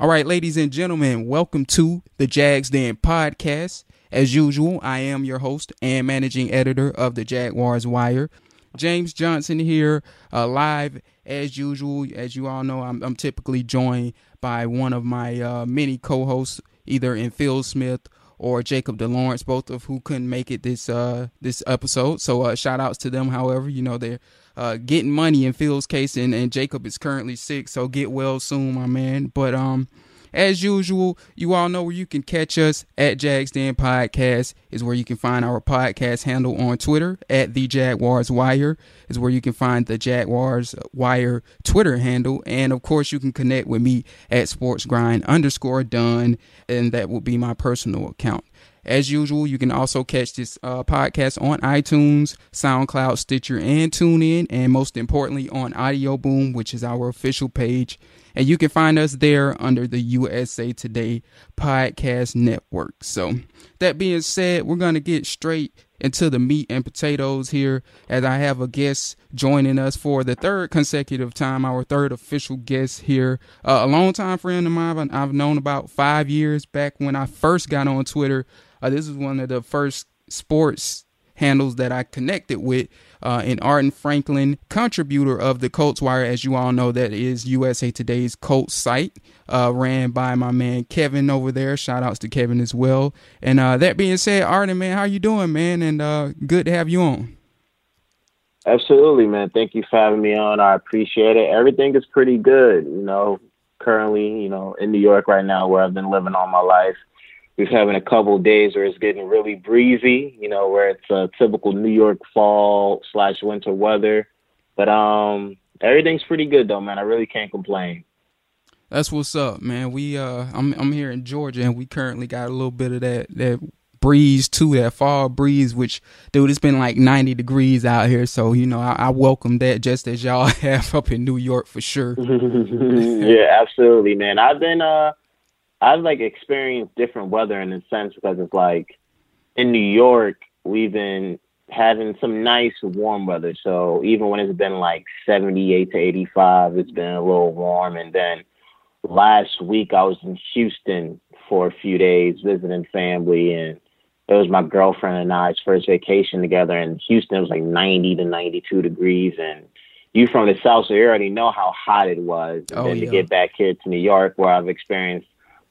All right, ladies and gentlemen, welcome to the Jags Den podcast. As usual, I am your host and managing editor of the Jaguars Wire. James Johnson here, uh, live as usual. As you all know, I'm, I'm typically joined by one of my uh, many co-hosts, either in Phil Smith or Jacob DeLawrence, both of who couldn't make it this uh, this episode. So uh, shout outs to them. However, you know they're uh, getting money in Phil's case, and, and Jacob is currently sick, so get well soon, my man. But um, as usual, you all know where you can catch us at Jags Den Podcast is where you can find our podcast handle on Twitter at the Jaguars Wire is where you can find the Jaguars Wire Twitter handle, and of course you can connect with me at Sports Grind underscore Done, and that will be my personal account. As usual, you can also catch this uh, podcast on iTunes, SoundCloud, Stitcher, and TuneIn, and most importantly on Audio Boom, which is our official page. And you can find us there under the USA Today Podcast Network. So, that being said, we're going to get straight into the meat and potatoes here as I have a guest joining us for the third consecutive time, our third official guest here. Uh, a longtime friend of mine I've known about five years back when I first got on Twitter. Uh, this is one of the first sports handles that I connected with. Uh, and Arden Franklin, contributor of the Colts Wire, as you all know, that is USA Today's Colts site, uh, ran by my man Kevin over there. Shout outs to Kevin as well. And uh, that being said, Arden, man, how you doing, man? And uh, good to have you on. Absolutely, man. Thank you for having me on. I appreciate it. Everything is pretty good. You know, currently, you know, in New York right now, where I've been living all my life we've having a couple of days where it's getting really breezy, you know, where it's a typical New York fall slash winter weather. But um, everything's pretty good though, man. I really can't complain. That's what's up, man. We uh, I'm I'm here in Georgia, and we currently got a little bit of that that breeze too, that fall breeze. Which, dude, it's been like 90 degrees out here, so you know I, I welcome that just as y'all have up in New York for sure. yeah, absolutely, man. I've been uh I've like experienced different weather in a sense because it's like in New York we've been having some nice warm weather. So even when it's been like 78 to 85, it's been a little warm. And then last week I was in Houston for a few days visiting family and it was my girlfriend and I's first vacation together and Houston. It was like 90 to 92 degrees and you from the south, so you already know how hot it was. And oh, then yeah. to get back here to New York, where I've experienced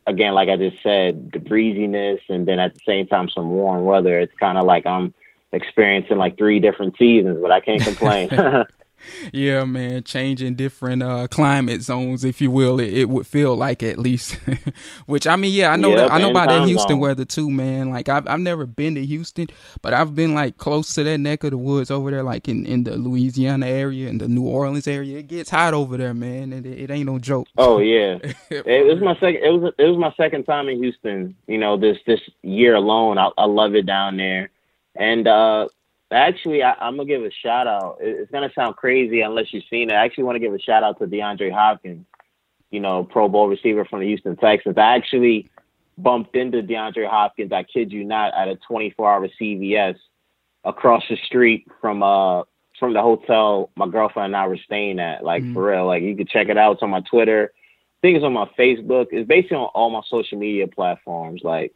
again, like I just said, the breeziness and then at the same time some warm weather. It's kind of like I'm experiencing like three different seasons, but I can't complain. yeah, man, changing different uh, climate zones, if you will, it, it would feel like at least. Which I mean, yeah, I know Yep, that, I know about that Houston zone. weather too, man. Like I've I've never been to Houston, but I've been like close to that neck of the woods over there, like in, in the Louisiana area and the New Orleans area. It gets hot over there, man, and it, it ain't no joke. oh yeah, it was my second. It was it was my second time in Houston. You know, this this year alone, I, I love it down there. And uh actually, I, I'm gonna give a shout out. It- It's gonna sound crazy unless you've seen it. I actually want to give a shout out to DeAndre Hopkins. You know, Pro Bowl receiver from the Houston Texans. I actually bumped into DeAndre Hopkins. I kid you not, at a 24-hour CVS across the street from uh from the hotel my girlfriend and I were staying at. Like Mhm. for real. Like you can check it out. It's on my Twitter. I think it's on my Facebook. It's basically on all my social media platforms. Like,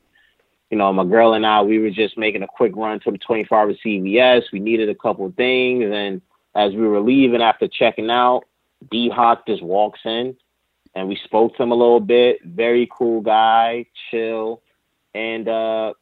you know, my girl and I, we were just making a quick run to the 24 hour CVS. We needed a couple things. And as we were leaving after checking out, D Hawk just walks in and we spoke to him a little bit. Very cool guy, chill. And uh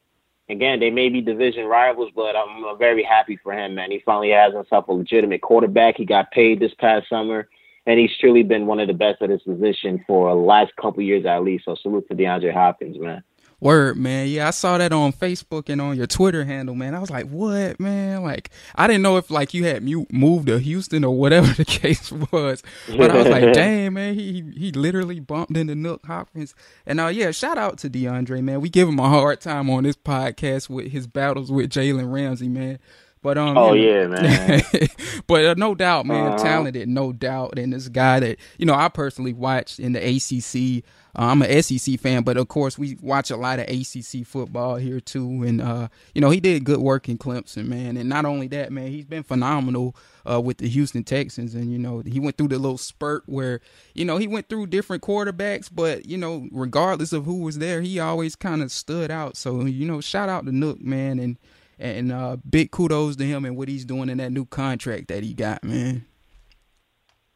again, they may be division rivals, but I'm very happy for him, man. He finally has himself a legitimate quarterback. He got paid this past summer, and he's truly been one of the best at his position for the last couple years at least. So salute to DeAndre Hopkins, man. Word, man. Yeah, I saw that on Facebook and on your Twitter handle, man. I was like, what, man? Like, I didn't know if like you had moved to Houston or whatever the case was, but I was like, damn, man, he he literally bumped into Nuk Hopkins. And uh, yeah, shout out to DeAndre, man. We give him a hard time on this podcast with his battles with Jalen Ramsey, man. But um, oh yeah, man. but uh, no doubt, man, Uh-huh. talented, no doubt, and this guy that you know I personally watched in the ACC. Uh, I'm an SEC fan, but of course we watch a lot of ACC football here too. And uh, you know he did good work in Clemson, man. And not only that, man, he's been phenomenal uh, with the Houston Texans. And you know he went through the little spurt where you know he went through different quarterbacks, but you know regardless of who was there, he always kind of stood out. So you know shout out to Nuk, man, and and uh, big kudos to him and what he's doing in that new contract that he got, man.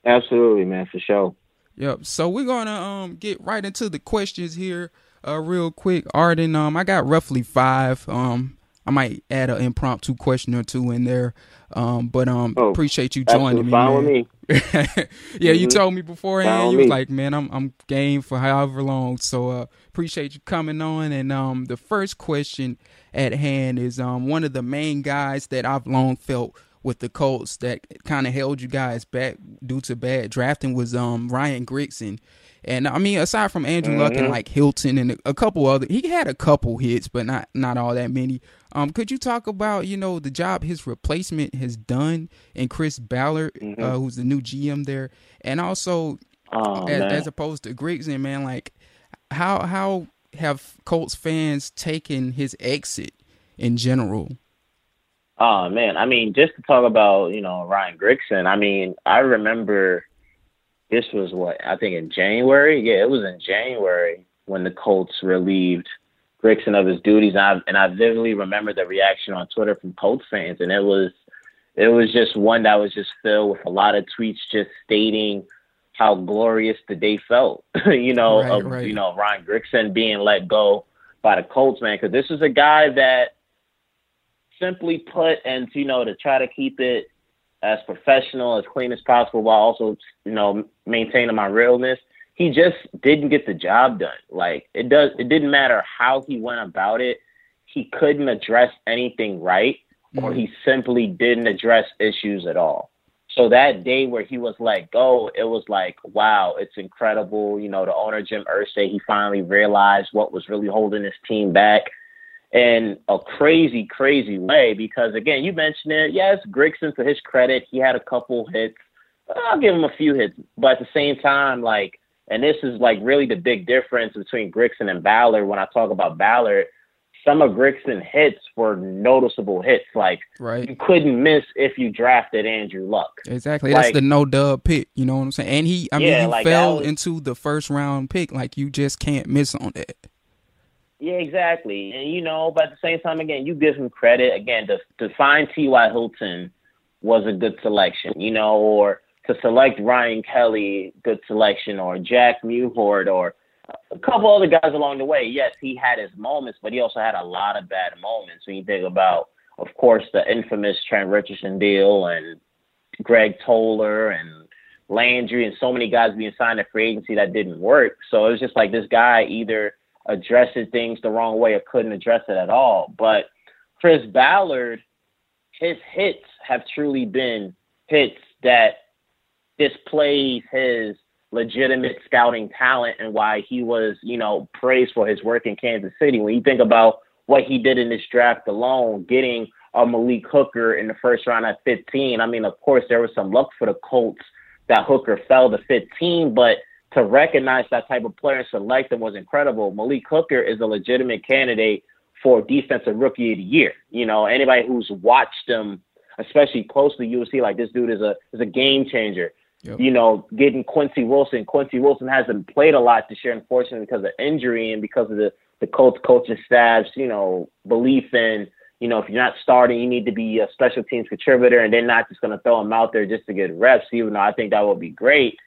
Absolutely, man, for sure. Yep. So we're gonna um get right into the questions here, uh, real quick. Arden, um, I got roughly five. Um, I might add an impromptu question or two in there. Um, but um, Oh, appreciate you joining me. fine me. yeah, you Mhm. told me beforehand. You was me. like, man, I'm I'm game for however long. So uh, appreciate you coming on. And um, the first question at hand is um one of the main guys that I've long felt with the Colts that kind of held you guys back due to bad drafting was um Ryan Grigson. And I mean, aside from Andrew Luck and Mhm. like Hilton and a, couple other, he had a couple hits, but not not all that many. Um, could you talk about you know the job his replacement has done and Chris Ballard, Mhm. uh, who's the new GM there, and also Oh as, as opposed to Grigson, man, like how how have Colts fans taken his exit in general? Oh man, I mean, just to talk about you know Ryan Grigson. I mean, I remember this was what I think in January. Yeah, it was in January when the Colts relieved Grigson of his duties, and I and I vividly remember the reaction on Twitter from Colts fans, and it was it was just one that was just filled with a lot of tweets just stating how glorious the day felt. you know, Right, of right. you know Ryan Grigson being let go by the Colts, man, because this was a guy that simply put, and you know, to try to keep it as professional, as clean as possible, while also you know maintaining my realness. He just didn't get the job done. Like it does, it didn't matter how he went about it. He couldn't address anything right, or Mhm. he simply didn't address issues at all. So that day where he was let go, it was like, wow, it's incredible. You know, the owner Jim Irsay, he finally realized what was really holding his team back in a crazy, crazy way. Because again, you mentioned it. Yes, Grigson, to his credit, he had a couple hits. I'll give him a few hits, but at the same time, like, and this is like really the big difference between Grigson and Ballard. When I talk about Ballard, some of Grigson hits were noticeable hits. Like Right. you couldn't miss if you drafted Andrew Luck. Exactly. That's the no dub pick. You know what I'm saying? And he, I mean, Yeah, you like, fell was- into the first round pick. Like you just can't miss on that. Yeah, exactly. And you know, but at the same time, again, you give him credit. Again, to to find T.Y. Hilton was a good selection, you know, or to select Ryan Kelly, good selection, or Jack Mewhort, or a couple other guys along the way. Yes, he had his moments, but he also had a lot of bad moments. When you think about, of course, the infamous Trent Richardson deal and Greg Toler and Landry and so many guys being signed to free agency that didn't work. So it was just like this guy either addressed things the wrong way or couldn't address it at all. But Chris Ballard, his hits have truly been hits that displays his legitimate scouting talent and why he was, you know, praised for his work in Kansas City. When you think about what he did in this draft alone, getting a Malik Hooker in the first round at 15. I mean, of course, there was some luck for the Colts that Hooker fell to 15, but to recognize that type of player and select them was incredible. Malik Hooker is a legitimate candidate for defensive rookie of the year. You know, anybody who's watched him, especially closely, you will see like this dude is a is a game changer. Yep. You know, getting Quincy Wilson. Quincy Wilson hasn't played a lot this year, unfortunately, because of injury and because of the the Colts coaching staff's you know belief in you know if you're not starting, you need to be a special teams contributor, and they're not just going to throw him out there just to get reps. Even though I think that would be great.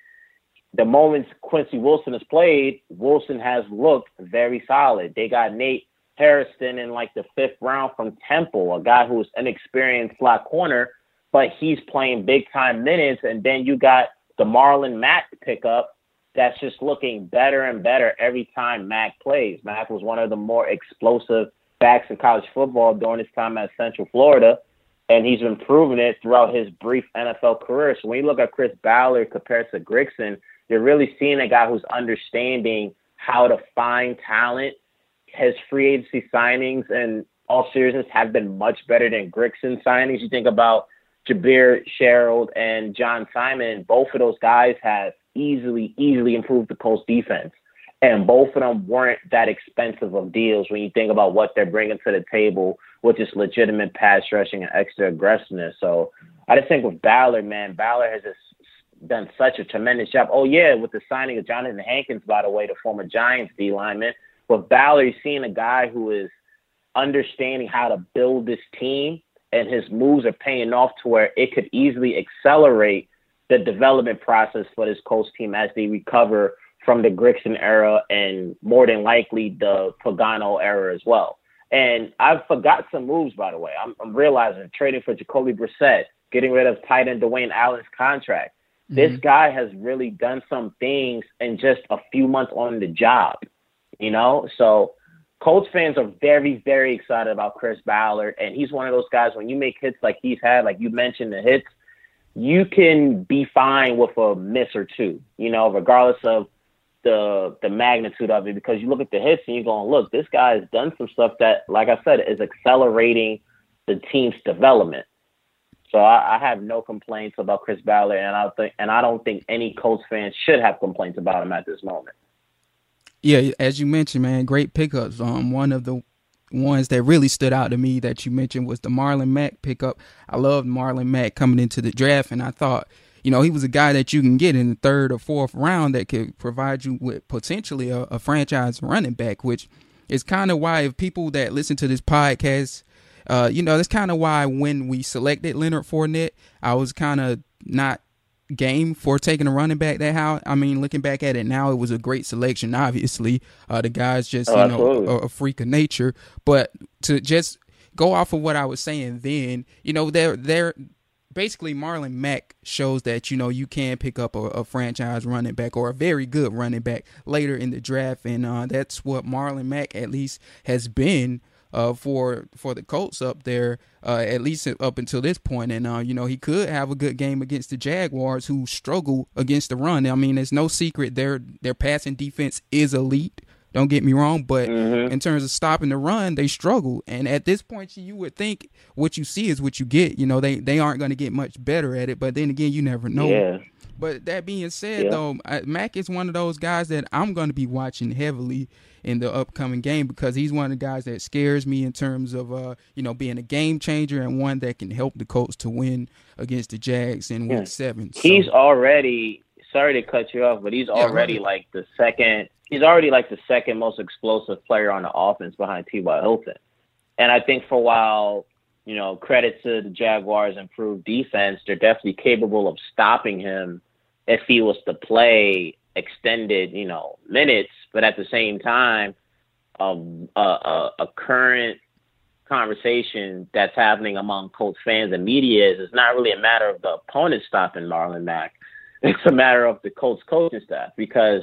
The moments Quincy Wilson has played, Wilson has looked very solid. They got Nate Hairston in like the fifth round from Temple, a guy who's an experienced slot corner, but he's playing big time minutes. And then you got the Marlon Mack pickup that's just looking better and better every time Mack plays. Mack was one of the more explosive backs in college football during his time at Central Florida, and he's been proving it throughout his brief NFL career. So when you look at Chris Ballard compared to Grigson, you're really seeing a guy who's understanding how to find talent his free agency signings and all seriousness, have been much better than Grigson signings. You think about Jabaal Sheard and John Simon, both of those guys have easily, easily improved the Colts defense. And both of them weren't that expensive of deals when you think about what they're bringing to the table, which is legitimate pass rushing and extra aggressiveness. So I just think with Ballard, man, Ballard has just done such a tremendous job. Oh, yeah, with the signing of Jonathan Hankins, by the way, the former Giants D lineman. With Ballard, seeing a guy who is understanding how to build this team and his moves are paying off to where it could easily accelerate the development process for this Colts team as they recover from the Grigson era and more than likely the Pagano era as well. And I've forgot some moves, by the way. I'm, I'm realizing trading for Jacoby Brissett, getting rid of tight end Dwayne Allen's contract. Mm-hmm. This guy has really done some things in just a few months on the job, you know? So Colts fans are very, very excited about Chris Ballard, and he's one of those guys. When you make hits like he's had, like you mentioned the hits, you can be fine with a miss or two, you know, regardless of the the magnitude of it. Because you look at the hits and you're going, look, this guy has done some stuff that, like I said, is accelerating the team's development. So I, I have no complaints about Chris Ballard, and I think, and I don't think any Colts fans should have complaints about him at this moment. Yeah, as you mentioned, man, great pickups. Um, one of the ones that really stood out to me that you mentioned was the Marlon Mack pickup. I loved Marlon Mack coming into the draft, and I thought, you know, he was a guy that you can get in the third or fourth round that could provide you with potentially a, a franchise running back, which is kind of why if people that listen to this podcast, uh, you know, that's kind of why when we selected Leonard Fournette, I was kind of not game for taking a running back that how I mean looking back at it now it was a great selection obviously. Uh the guy's just oh, you know a, a, freak of nature. But to just go off of what I was saying then you know they're they're basically Marlon Mack shows that you know you can pick up a, a, franchise running back or a very good running back later in the draft and uh that's what Marlon Mack at least has been uh, for for the Colts up there, uh, at least up until this point. And uh, you know he could have a good game against the Jaguars, who struggle against the run. I mean, it's no secret their their passing defense is elite. Don't get me wrong, but mm-hmm. in terms of stopping the run, they struggle. And at this point, you would think what you see is what you get. You know, they they aren't going to get much better at it. But then again, you never know. Yeah. But that being said, yeah. though, Mack is one of those guys that I'm going to be watching heavily in the upcoming game because he's one of the guys that scares me in terms of uh, you know being a game changer and one that can help the Colts to win against the Jags in yeah. Week Seven. So. He's already sorry to cut you off, but he's already yeah, like the second. He's already like the second most explosive player on the offense behind T.Y. Hilton, and I think for a while. You know, credit to the Jaguars' improved defense. They're definitely capable of stopping him if he was to play extended, you know, minutes, but at the same time, um, a, a, a current conversation that's happening among Colts fans and media is it's not really a matter of the opponent stopping Marlon Mack. It's a matter of the Colts coaching staff because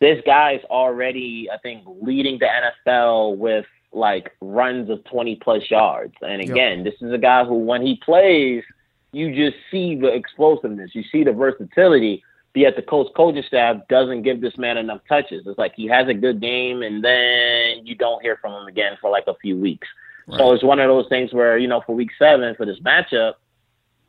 this guy's already, I think, leading the NFL with like runs of 20 plus yards. And again, yep. this is a guy who, when he plays, you just see the explosiveness, you see the versatility But yet the coach coaching staff doesn't give this man enough touches. It's like he has a good game and then you don't hear from him again for like a few weeks. Right. So it's one of those things where, you know, for week seven for this matchup,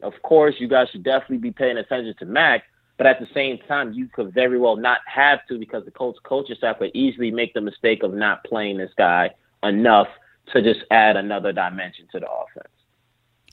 of course you guys should definitely be paying attention to Mack, but at the same time you could very well not have to because the coach coaching staff could easily make the mistake of not playing this guy enough to just add another dimension to the offense.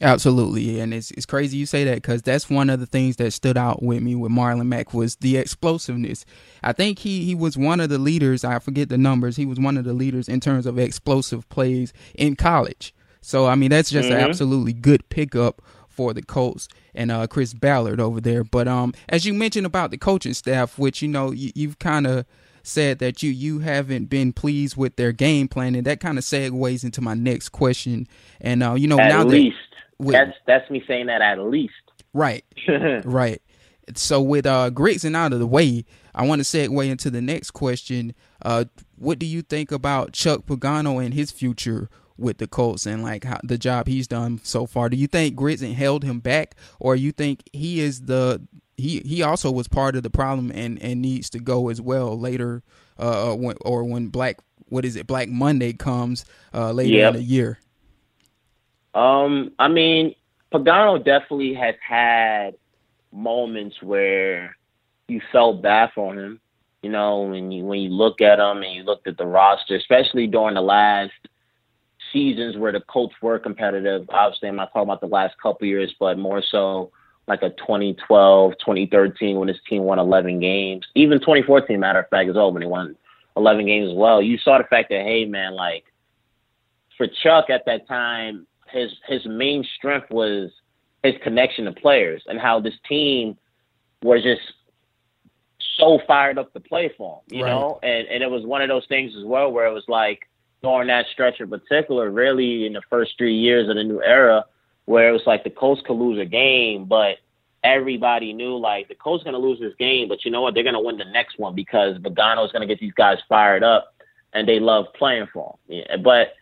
Absolutely, and it's it's crazy you say that because that's one of the things that stood out with me with Marlon Mack was the explosiveness. I think he he was one of the leaders. I forget the numbers. He was one of the leaders in terms of explosive plays in college. So I mean that's just mm-hmm. an absolutely good pickup for the Colts and uh, Chris Ballard over there. But um, as you mentioned about the coaching staff, which you know you, you've kind of said that you you haven't been pleased with their game plan, and that kind of segues into my next question. And uh, you know At now least. that with, that's that's me saying that at least. Right. right. So with uh Grigson out of the way, I want to segue into the next question. Uh, what do you think about Chuck Pagano and his future with the Colts and like how, the job he's done so far? Do you think Grigson held him back, or you think he is the he he also was part of the problem and and needs to go as well later, uh, uh when, or when Black what is it Black Monday comes uh later yep. in the year? Um, I mean, Pagano definitely has had moments where you felt bad for him. You know, when you when you look at him and you looked at the roster, especially during the last seasons where the Colts were competitive. Obviously, I'm not talking about the last couple years, but more so like a 2012, 2013 when his team won 11 games. Even 2014, matter of fact, as well when he won 11 games as well. You saw the fact that hey man, like for Chuck at that time, his his main strength was his connection to players and how this team was just so fired up to play for him, you right. know? And and it was one of those things as well where it was like during that stretch in particular, really in the first three years of the new era, where it was like the Colts could lose a game, but everybody knew like the Colts gonna lose this game, but you know what? They're gonna win the next one because Pagano's gonna get these guys fired up and they love playing for him. Yeah, but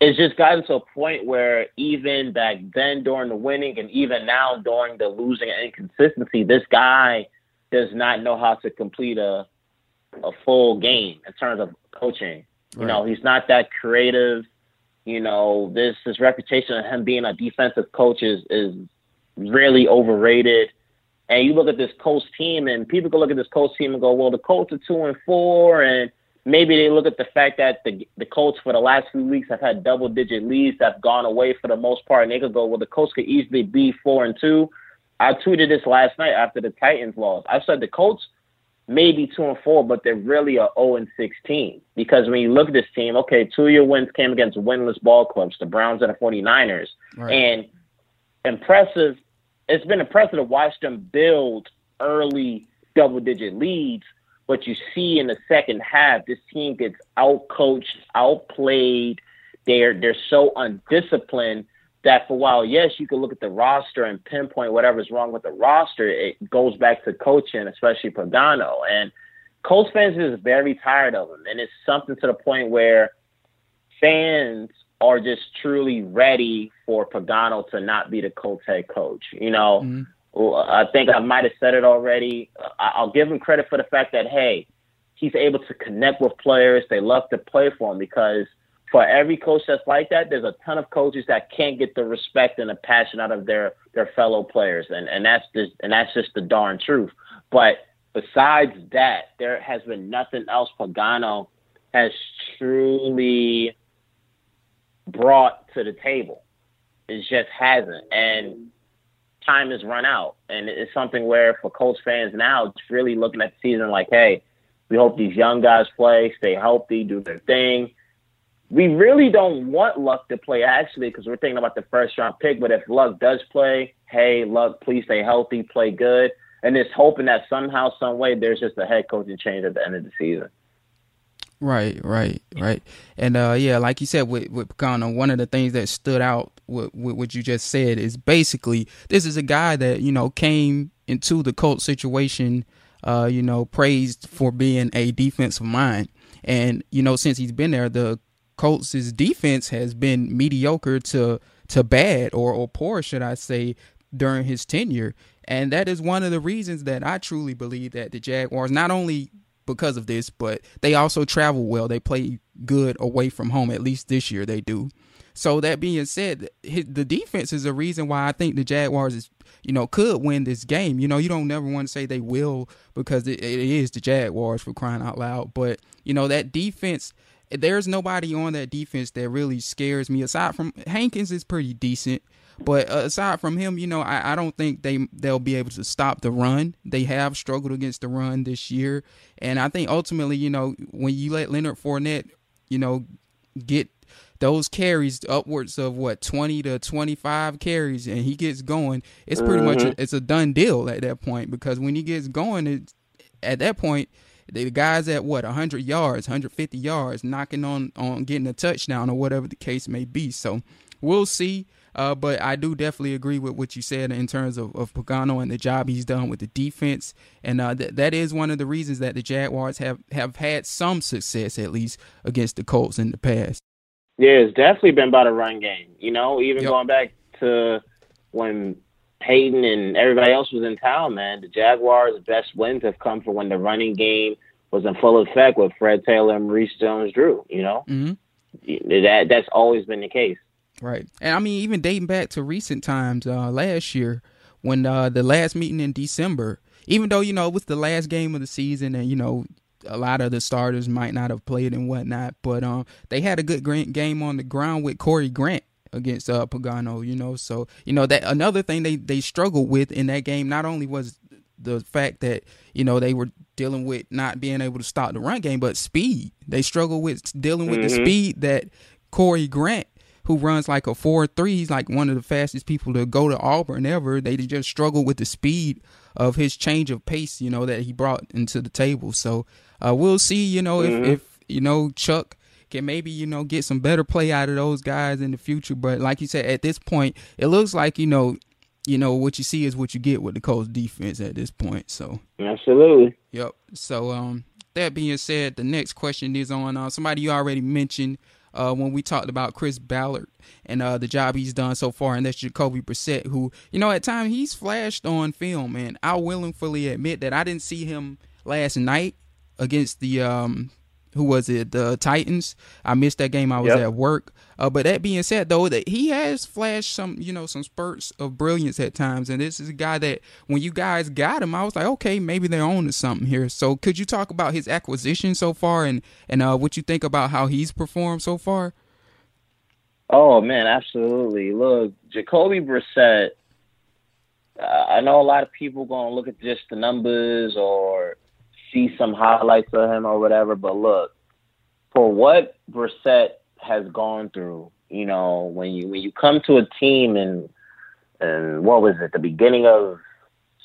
it's just gotten to a point where even back then during the winning and even now during the losing and inconsistency, this guy does not know how to complete a a full game in terms of coaching. Right. You know, he's not that creative. You know, this his reputation of him being a defensive coach is is really overrated. And you look at this Colts team, and people can look at this Colts team and go, "Well, the Colts are two and four, and maybe they look at the fact that the the Colts for the last few weeks have had double digit leads that have gone away for the most part, and they could go, well, the Colts could easily be four and two. I tweeted this last night after the Titans lost. I said the Colts may be two and four, but they're really a 0 and 16 because when you look at this team, okay, two of your wins came against winless ball clubs, the Browns and the 49ers, right. and impressive. It's been impressive to watch them build early double digit leads but you see in the second half, this team gets outcoached, outplayed. They're they're so undisciplined that for a while, yes, you can look at the roster and pinpoint whatever's wrong with the roster. It goes back to coaching, especially Pagano. And Colts fans is very tired of him. And it's something to the point where fans are just truly ready for Pagano to not be the Colts head coach. You know, mm-hmm. I think I might have said it already. I'll give him credit for the fact that hey, he's able to connect with players. They love to play for him because for every coach that's like that, there's a ton of coaches that can't get the respect and the passion out of their their fellow players, and and that's just and that's just the darn truth. But besides that, there has been nothing else Pagano has truly brought to the table. It just hasn't, and time has run out, and it's something where for Colts fans now, it's really looking at the season like, hey, we hope these young guys play, stay healthy, do their thing. We really don't want Luck to play actually because we're thinking about the first round pick. But if Luck does play, hey, Luck, please stay healthy, play good, and it's hoping that somehow, some way, there's just a head coaching change at the end of the season. Right, right, right. And uh yeah, like you said with with Pagano, one of the things that stood out with, with what you just said is basically this is a guy that, you know, came into the Colt situation uh, you know, praised for being a defensive mind. And, you know, since he's been there, the Colts' defense has been mediocre to to bad or, or poor, should I say, during his tenure. And that is one of the reasons that I truly believe that the Jaguars not only because of this, but they also travel well. They play good away from home. At least this year they do. So that being said, the defense is a reason why I think the Jaguars is, you know, could win this game. You know, you don't never want to say they will because it, it is the Jaguars for crying out loud. But you know that defense. There's nobody on that defense that really scares me aside from Hankins is pretty decent. But uh, aside from him, you know, I, I don't think they they'll be able to stop the run. They have struggled against the run this year, and I think ultimately, you know, when you let Leonard Fournette, you know, get those carries upwards of what 20 to 25 carries and he gets going it's pretty mm-hmm. much a, it's a done deal at that point because when he gets going it, at that point the guys at what 100 yards 150 yards knocking on on getting a touchdown or whatever the case may be so we'll see uh, but I do definitely agree with what you said in terms of, of Pagano and the job he's done with the defense. And uh, th- that is one of the reasons that the Jaguars have, have had some success, at least, against the Colts in the past. Yeah, it's definitely been about a run game. You know, even yep. going back to when Peyton and everybody else was in town, man, the Jaguars' best wins have come from when the running game was in full effect with Fred Taylor and Maurice Jones-Drew. You know, mm-hmm. that that's always been the case. Right. And I mean, even dating back to recent times, uh, last year, when uh, the last meeting in December, even though, you know, it was the last game of the season and, you know, a lot of the starters might not have played and whatnot, but um, they had a good game on the ground with Corey Grant against uh, Pagano, you know. So, you know, that another thing they, they struggled with in that game not only was the fact that, you know, they were dealing with not being able to stop the run game, but speed. They struggled with dealing with mm-hmm. the speed that Corey Grant who runs like a four three. He's like one of the fastest people to go to Auburn ever. They just struggle with the speed of his change of pace, you know, that he brought into the table. So uh, we'll see, you know, mm-hmm. if, if you know Chuck can maybe you know get some better play out of those guys in the future. But like you said, at this point, it looks like you know, you know what you see is what you get with the Colts defense at this point. So absolutely, yep. So um, that being said, the next question is on uh, somebody you already mentioned uh, when we talked about Chris Ballard and uh, the job he's done so far, and that's Jacoby Brissett, who, you know, at times he's flashed on film, and I'll willingly admit that I didn't see him last night against the um, who was it? The Titans. I missed that game. I was yep. at work. Uh, but that being said, though, that he has flashed some, you know, some spurts of brilliance at times, and this is a guy that when you guys got him, I was like, okay, maybe they're on to something here. So, could you talk about his acquisition so far, and and uh, what you think about how he's performed so far? Oh man, absolutely. Look, Jacoby Brissett. Uh, I know a lot of people gonna look at just the numbers or see some highlights of him or whatever. But look, for what Brissett has gone through, you know, when you when you come to a team and and what was it, the beginning of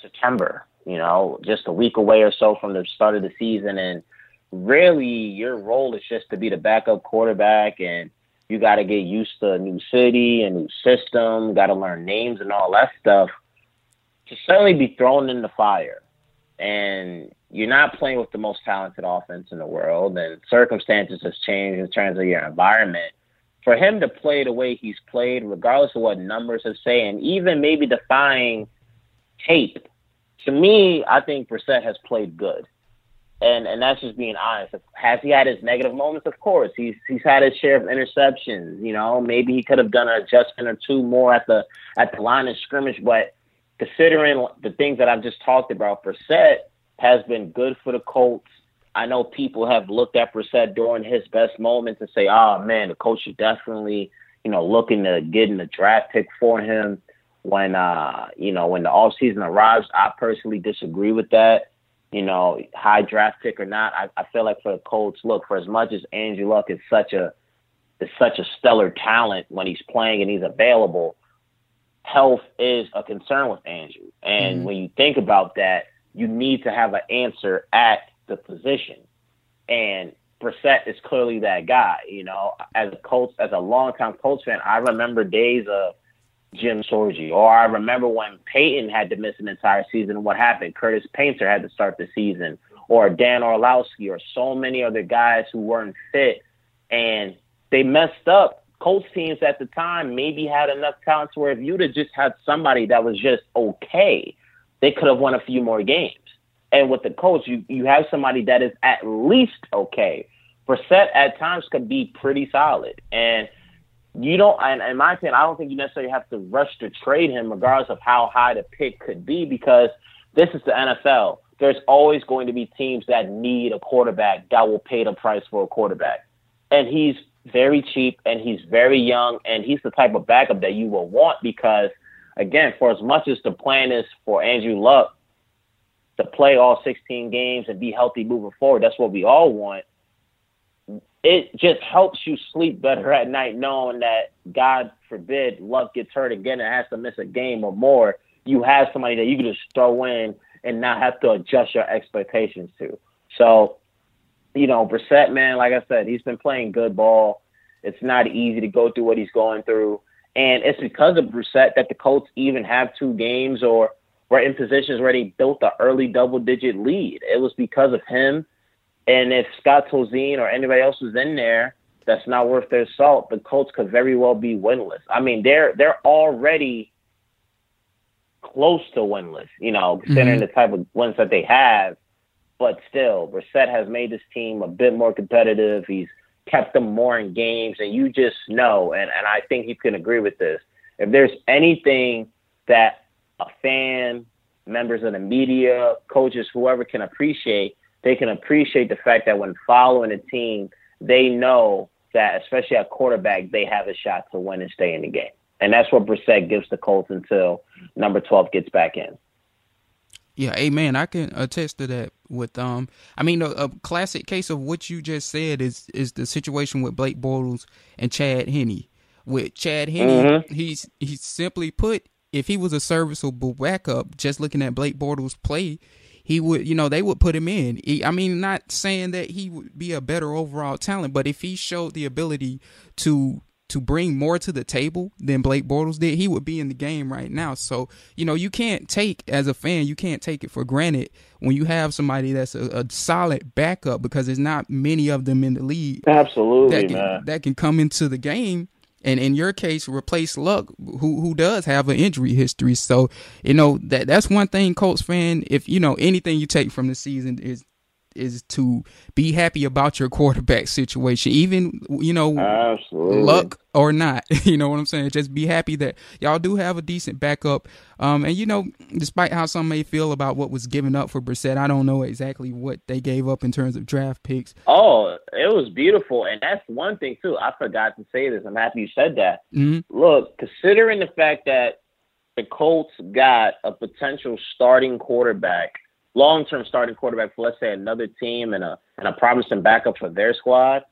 September, you know, just a week away or so from the start of the season, and really your role is just to be the backup quarterback and you got to get used to a new city, a new system, got to learn names and all that stuff. To suddenly be thrown in the fire and you're not playing with the most talented offense in the world, and circumstances has changed in terms of your environment. For him to play the way he's played, regardless of what numbers have say, and even maybe defying tape, to me, I think Brissett has played good. And and that's just being honest. Has he had his negative moments? Of course. He's he's had his share of interceptions. You know, maybe he could have done an adjustment or two more at the at the line of scrimmage. But considering the things that I've just talked about, Brissett has been good for the Colts. I know people have looked at Brissett during his best moments and say, "Oh man, the coach is definitely, you know, looking to getting a draft pick for him." When uh, you know, when the off season arrives, I personally disagree with that. You know, high draft pick or not, I, I feel like for the Colts, look, for as much as Andrew Luck is such a is such a stellar talent when he's playing and he's available, health is a concern with Andrew. And mm-hmm. when you think about that, you need to have an answer at the position. And Brissett is clearly that guy. You know, as a Colts, as a longtime Colts fan, I remember days of Jim Sorgi, or I remember when Peyton had to miss an entire season. What happened? Curtis Painter had to start the season, or Dan Orlovsky, or so many other guys who weren't fit, and they messed up. Colts teams at the time maybe had enough talent to where if you'd have just had somebody that was just okay, they could have won a few more games. And with the coach, you, you have somebody that is at least okay. Brissett at times could be pretty solid. And you don't, and in my opinion, I don't think you necessarily have to rush to trade him regardless of how high the pick could be because this is the NFL. There's always going to be teams that need a quarterback that will pay the price for a quarterback. And he's very cheap and he's very young and he's the type of backup that you will want because – again, for as much as the plan is for Andrew Luck to play all 16 games and be healthy moving forward, that's what we all want. It just helps you sleep better at night knowing that, God forbid, Luck gets hurt again and has to miss a game or more. You have somebody that you can just throw in and not have to adjust your expectations to. So, you know, Brissett, man, like I said, he's been playing good ball. It's not easy to go through what he's going through. And it's because of Brissett that the Colts even have two games or were in positions where they built the early double digit lead. It was because of him. And if Scott Tolzien or anybody else was in there that's not worth their salt, the Colts could very well be winless. I mean, they're they're already close to winless, you know, considering mm-hmm. the type of wins that they have. But still, Brissett has made this team a bit more competitive. He's kept them more in games, and you just know, and, and I think you can agree with this. If there's anything that a fan, members of the media, coaches, whoever can appreciate, they can appreciate the fact that when following a team, they know that, especially at quarterback, they have a shot to win and stay in the game. And that's what Brissett gives the Colts until number 12 gets back in. Yeah, amen. I can attest to that. With um, I mean, a, a, classic case of what you just said is is the situation with Blake Bortles and Chad Henne. With Chad Henne, mm-hmm. he's he's simply put, if he was a serviceable backup, just looking at Blake Bortles play, he would, you know, they would put him in. He, I mean, not saying that he would be a better overall talent, but if he showed the ability to to bring more to the table than Blake Bortles did, he would be in the game right now. So, you know, you can't take as a fan, you can't take it for granted when you have somebody that's a, a solid backup because there's not many of them in the league. Absolutely, that can, man. That can come into the game and in your case replace Luck, who who does have an injury history. So you know that that's one thing, Colts fan. If you know anything you take from the season is is to be happy about your quarterback situation, even you know Absolutely. luck or not. You know what I'm saying? Just be happy that y'all do have a decent backup. Um, and you know, despite how some may feel about what was given up for Brissett, I don't know exactly what they gave up in terms of draft picks. Oh, it was beautiful, and that's one thing too. I forgot to say this. I'm happy you said that. Mm-hmm. Look, considering the fact that the Colts got a potential starting quarterback long term starting quarterback for let's say another team and a and a promising backup for their squad,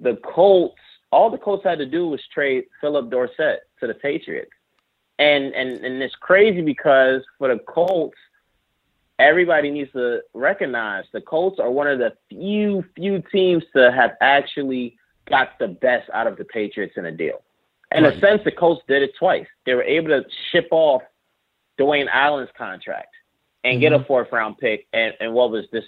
the Colts all the Colts had to do was trade Phillip Dorsett to the Patriots. And and and it's crazy because for the Colts, everybody needs to recognize the Colts are one of the few few teams to have actually got the best out of the Patriots in a deal. In right. a sense, the Colts did it twice. They were able to ship off Dwayne Allen's contract and mm-hmm. get a mm-hmm. fourth round pick and, and what was this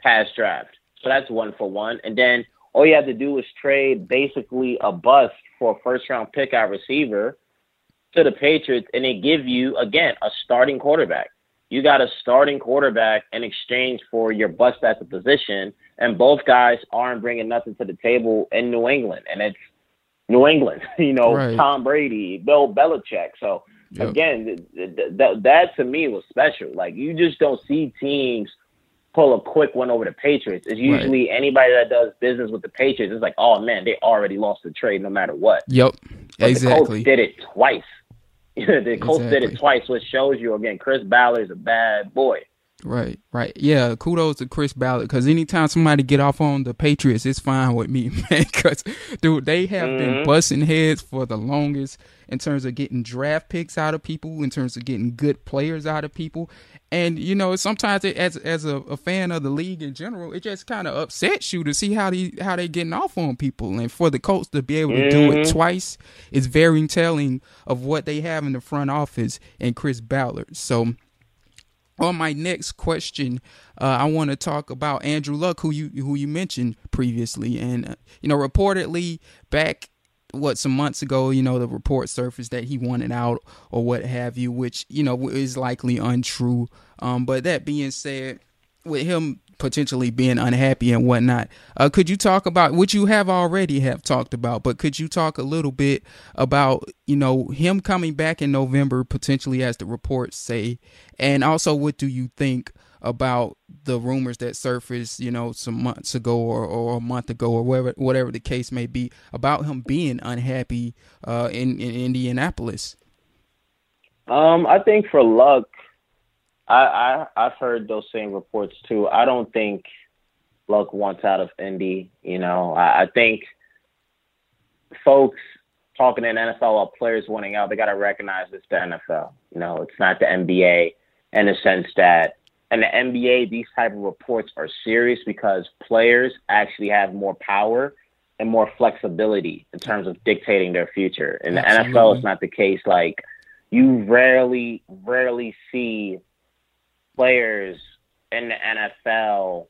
past draft. So that's one for one. And then all you have to do is trade basically a bust for a first round pick at receiver to the Patriots and they give you again a starting quarterback. You got a starting quarterback in exchange for your bust at the position, and both guys aren't bringing nothing to the table in New England, and it's New England, you know, right. Tom Brady, Bill Belichick. So Yep. Again, that that to me was special. Like you just don't see teams pull a quick one over the Patriots. It's usually right. anybody that does business with the Patriots. It's like, oh man, they already lost the trade no matter what. Yep, but exactly. The Colts did it twice. the Colts exactly. did it twice, which shows you again, Chris Ballard is a bad boy. Right, right. Yeah, kudos to Chris Ballard because anytime somebody get off on the Patriots, it's fine with me, man. Because, dude, they have mm-hmm. been busting heads for the longest in terms of getting draft picks out of people, in terms of getting good players out of people. And, you know, sometimes it, as as a, a, fan of the league in general, it just kind of upsets you to see how they, how they getting off on people. And for the Colts to be able to mm-hmm. do it mm-hmm. twice is very telling of what they have in the front office and Chris Ballard. So, on my next question, uh, I want to talk about Andrew Luck, who you who you mentioned previously, and uh, you know, reportedly back what some months ago, you know, the report surfaced that he wanted out or what have you, which you know is likely untrue. Um, but that being said, with him potentially being unhappy and whatnot. Uh, could you talk about what you have already have talked about, but could you talk a little bit about you know him coming back in November potentially, as the reports say, and also what do you think about the rumors that surfaced, you know, some months ago or, or a month ago or whatever whatever the case may be about him being unhappy uh, in in Indianapolis? Um, I think for Luck, I, I I've heard those same reports too. I don't think Luck wants out of Indy. You know, I, I think folks talking in NFL about players wanting out, they got to recognize it's the NFL. You know, it's not the NBA in the sense that in the NBA, these type of reports are serious because players actually have more power and more flexibility in terms of dictating their future. In the Absolutely. NFL, it's not the case. Like you rarely, rarely see players in the NFL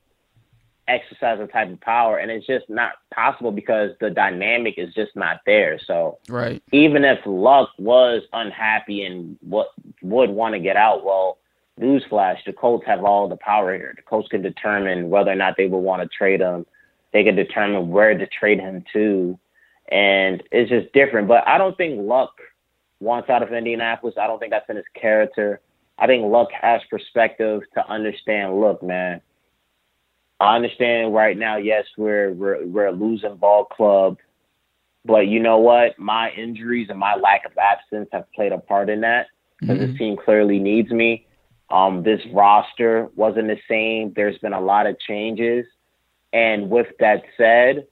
exercise a type of power, and it's just not possible because the dynamic is just not there. So, right, even if Luck was unhappy and what would want to get out, well, newsflash: the Colts have all the power here. The Colts can determine whether or not they would want to trade him. they can determine where to trade him to, and it's just different. But I don't think Luck wants out of Indianapolis. I don't think that's in his character. I think Luck has perspective to understand. Look, man, I understand right now. Yes, we're we're we're a losing ball club, but you know what? My injuries and my lack of absence have played a part in that because mm-hmm. this team clearly needs me. Um, this roster wasn't the same. There's been a lot of changes, and with that said,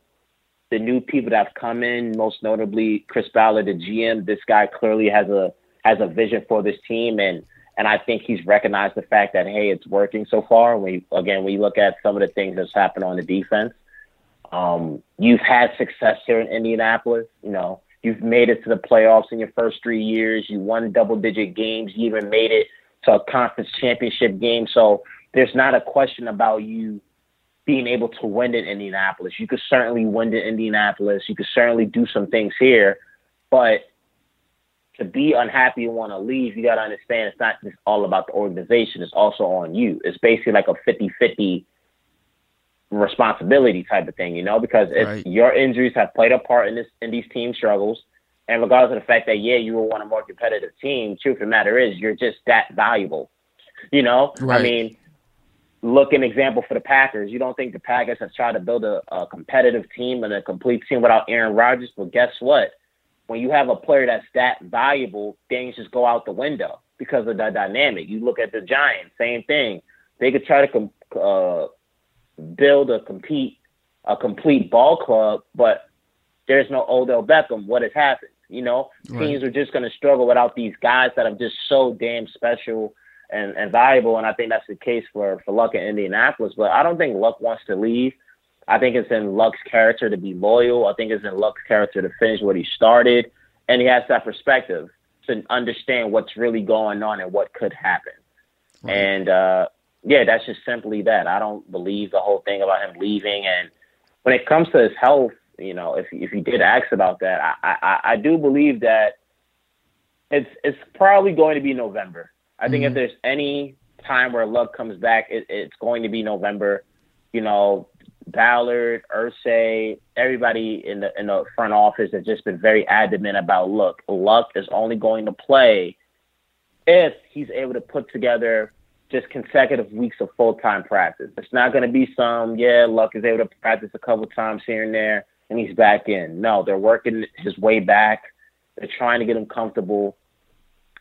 the new people that have come in, most notably Chris Ballard, the GM, this guy clearly has a has a vision for this team, and and I think he's recognized the fact that hey, it's working so far. We again, we look at some of the things that's happened on the defense. Um, you've had success here in Indianapolis. You know, you've made it to the playoffs in your first three years. You won double digit games. You even made it to a conference championship game. So there's not a question about you being able to win in Indianapolis. You could certainly win in Indianapolis. You could certainly do some things here, but to be unhappy and want to leave, you got to understand it's not just all about the organization. It's also on you. It's basically like a 50-50 responsibility type of thing, you know, because if right. your injuries have played a part in this in these team struggles, and regardless of the fact that yeah, you were one of more competitive team, truth of the matter is you're just that valuable. You know, right. I mean, look an example for the Packers. You don't think the Packers have tried to build a, a competitive team and a complete team without Aaron Rodgers? But guess what? When you have a player that's that valuable, things just go out the window because of the dynamic. You look at the Giants, same thing. They could try to com- uh, build a compete a complete ball club, but there's no Odell Beckham. What has happened? You know, right. teams are just going to struggle without these guys that are just so damn special and, and valuable. And I think that's the case for for Luck in Indianapolis. But I don't think Luck wants to leave. I think it's in Luck's character to be loyal. I think it's in Luck's character to finish what he started. And he has that perspective to understand what's really going on and what could happen. Right. And uh, yeah, that's just simply that. I don't believe the whole thing about him leaving. And when it comes to his health, you know, if if you did ask about that, I I, I do believe that it's it's probably going to be November. I think mm-hmm. if there's any time where Luck comes back, it, it's going to be November. You know, Ballard, Irsay, everybody in the in the front office has just been very adamant about look, Luck is only going to play if he's able to put together just consecutive weeks of full time practice. It's not going to be some yeah, Luck is able to practice a couple times here and there and he's back in. No, they're working his way back. They're trying to get him comfortable.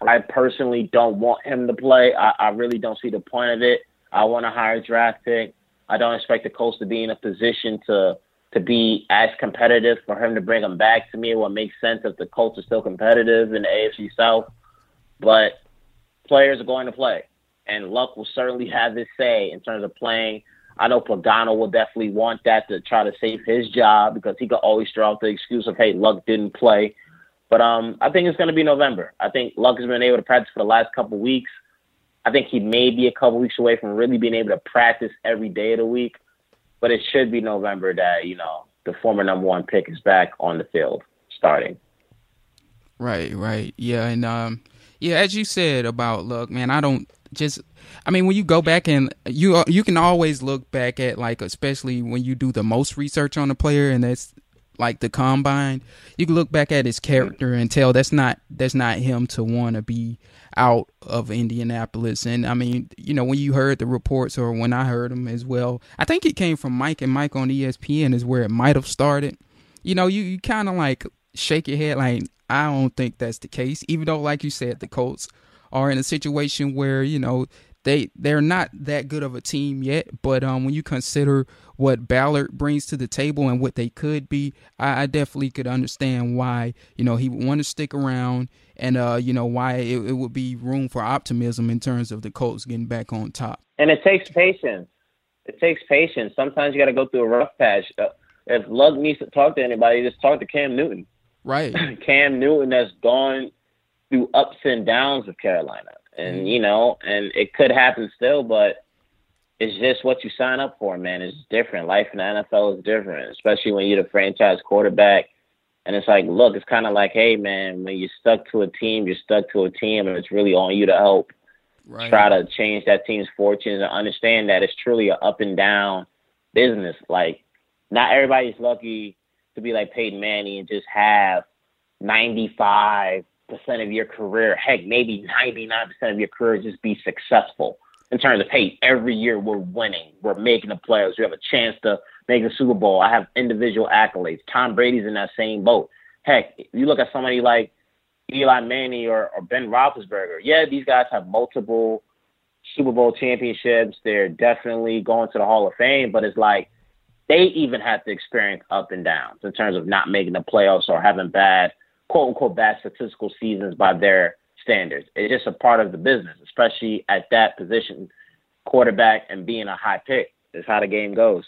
I personally don't want him to play. I, I really don't see the point of it. I want a draft pick. I don't expect the Colts to be in a position to to be as competitive for him to bring him back. To me, it would make sense if the Colts are still competitive in the AFC South. But players are going to play, and Luck will certainly have his say in terms of playing. I know Pagano will definitely want that to try to save his job because he could always throw out the excuse of, "Hey, Luck didn't play." But um, I think it's going to be November. I think Luck has been able to practice for the last couple weeks. I think he may be a couple weeks away from really being able to practice every day of the week, but it should be November that you know the former number one pick is back on the field starting. Right, right, yeah, and um, yeah, as you said about look, man, I don't just. I mean, when you go back and you you can always look back at like, especially when you do the most research on a player, and that's like the combine, you can look back at his character and tell that's not that's not him to want to be out of Indianapolis. And I mean, you know, when you heard the reports or when I heard them as well, I think it came from Mike and Mike on ESPN is where it might have started. You know, you, you kind of like shake your head like, I don't think that's the case. Even though, like you said, the Colts are in a situation where, you know, they they're not that good of a team yet, but um, when you consider what Ballard brings to the table and what they could be, I, I definitely could understand why you know he would want to stick around and uh, you know why it, it, would be room for optimism in terms of the Colts getting back on top. And it takes patience. It takes patience. Sometimes you got to go through a rough patch. Uh, if Luck needs to talk to anybody, just talk to Cam Newton. Right. Cam Newton has gone through ups and downs with Carolina and mm-hmm. you know, and it could happen still, but it's just what you sign up for, man. It's different. Life in the NFL is different, especially when you're the franchise quarterback. And it's like, look, it's kind of like, hey, man, when you're stuck to a team, you're stuck to a team, and it's really on you to help right. try to change that team's fortunes and understand that it's truly an up and down business. Like, not everybody's lucky to be like Peyton Manning and just have 95% of your career, heck, maybe 99% of your career just be successful in terms of, hey, every year we're winning, we're making the playoffs, we have a chance to make the Super Bowl. I have individual accolades. Tom Brady's in that same boat. Heck, you look at somebody like Eli Manning or, or Ben Roethlisberger. Yeah, these guys have multiple Super Bowl championships. They're definitely going to the Hall of Fame, but it's like they even have to experience up and downs in terms of not making the playoffs or having bad, quote unquote, bad statistical seasons by their standards. It's just a part of the business, especially at that position, quarterback and being a high pick. Is how the game goes.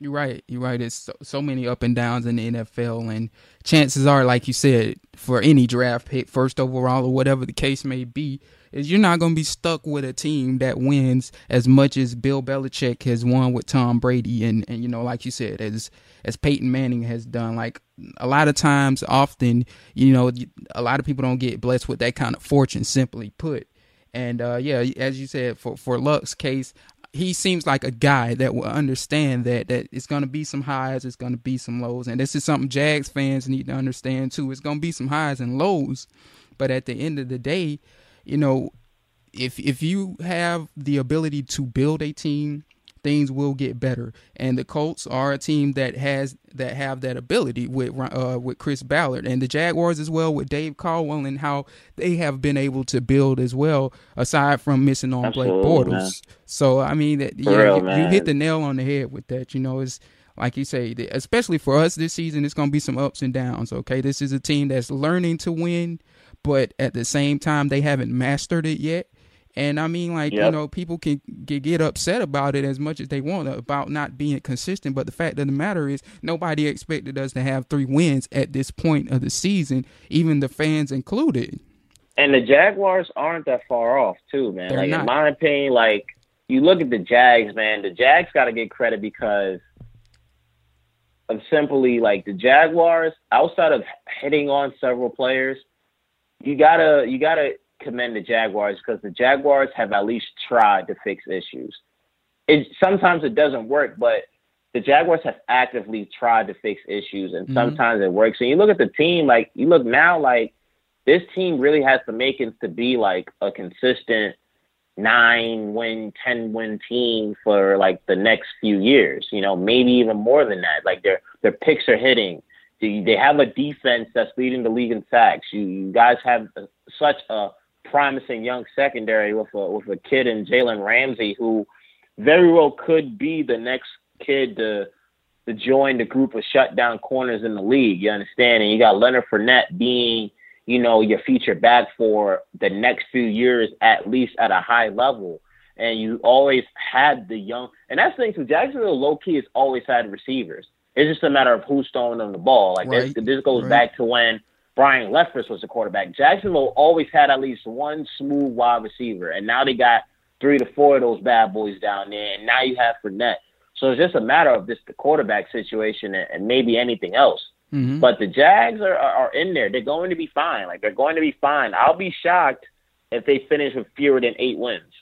You're right. You're right. It's so, so, many up and downs in the NFL, and chances are, like you said, for any draft pick, first overall or whatever the case may be, is you're not going to be stuck with a team that wins as much as Bill Belichick has won with Tom Brady, and and you know, like you said, as as Peyton Manning has done. Like a lot of times, often, you know, a lot of people don't get blessed with that kind of fortune. Simply put. And uh, yeah, as you said, for for Luck's case, he seems like a guy that will understand that that it's going to be some highs, it's going to be some lows, and this is something Jags fans need to understand too. It's going to be some highs and lows, but at the end of the day, you know, if if you have the ability to build a team things will get better. And the Colts are a team that has that have that ability with uh, with Chris Ballard and the Jaguars as well with Dave Caldwell and how they have been able to build as well. Aside from missing on Absolutely, Blake Bortles, man. so I mean that yeah, real, you, you hit the nail on the head with that. You know, it's like you say, especially for us this season, it's going to be some ups and downs. Okay, this is a team that's learning to win, but at the same time, they haven't mastered it yet. And I mean, like yep. you know, people can, get upset about it as much as they want about not being consistent. But the fact of the matter is, nobody expected us to have three wins at this point of the season, even the fans included. And the Jaguars aren't that far off, too, man. They're like not. in my opinion, like you look at the Jags, man. The Jags got to get credit because of simply like the Jaguars. Outside of hitting on several players, you gotta you gotta commend the Jaguars because the Jaguars have at least tried to fix issues. It sometimes it doesn't work, but the Jaguars have actively tried to fix issues, and mm-hmm. sometimes it works. And you look at the team, like you look now, like this team really has the makings to be like a consistent nine win, ten win team for like the next few years. You know, maybe even more than that. Like their their picks are hitting. They have a defense that's leading the league in sacks. You, you guys have such a promising young secondary with a with a kid in Jalen Ramsey who very well could be the next kid to to join the group of shutdown corners in the league. You understand? And you got Leonard Fournette being, you know, your feature back for the next few years at least at a high level. And you always had the young, and that's the thing too. Jacksonville low key has always had receivers. It's just a matter of who's throwing them the ball. Like right. this, this goes right. back to when Byron Leftwich was the quarterback. Jacksonville always had at least one smooth wide receiver, and now they got three to four of those bad boys down there, and now you have Fournette. So it's just a matter of just the quarterback situation and, and maybe anything else. Mm-hmm. But the Jags are, are, are in there. They're going to be fine. Like they're going to be fine. I'll be shocked if they finish with fewer than eight wins.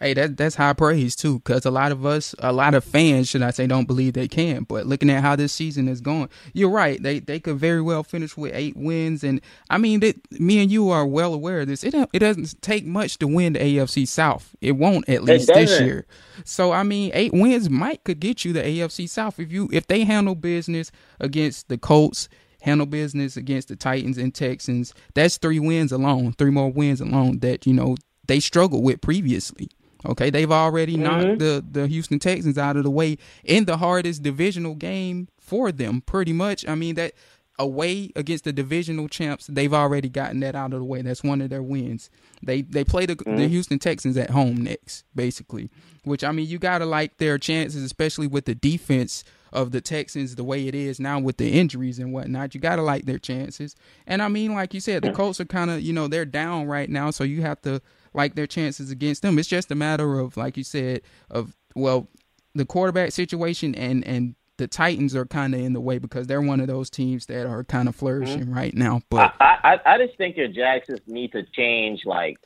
Hey, that that's high praise too, because a lot of us, a lot of fans, should I say, don't believe they can. But looking at how this season is going, you're right. They they could very well finish with eight wins, and I mean, that me and you are well aware of this. It it doesn't take much to win the AFC South. It won't at least this year. So I mean, eight wins might could get you the AFC South if you if they handle business against the Colts handle business against the Titans and Texans. That's three wins alone, three more wins alone that you know they struggled with previously. Okay, they've already mm-hmm. knocked the the Houston Texans out of the way in the hardest divisional game for them. Pretty much, I mean that away against the divisional champs, they've already gotten that out of the way. That's one of their wins. They they play the, mm-hmm. the Houston Texans at home next, basically. Which I mean, you gotta like their chances, especially with the defense of the Texans the way it is now with the injuries and whatnot. You gotta like their chances. And I mean, like you said, the Colts are kind of you know they're down right now, so you have to like their chances against them. It's just a matter of, like you said, of well, the quarterback situation and and the Titans are kind of in the way because they're one of those teams that are kind of flourishing mm-hmm. right now. But I, I, I just think your Jacksons need to change. Like,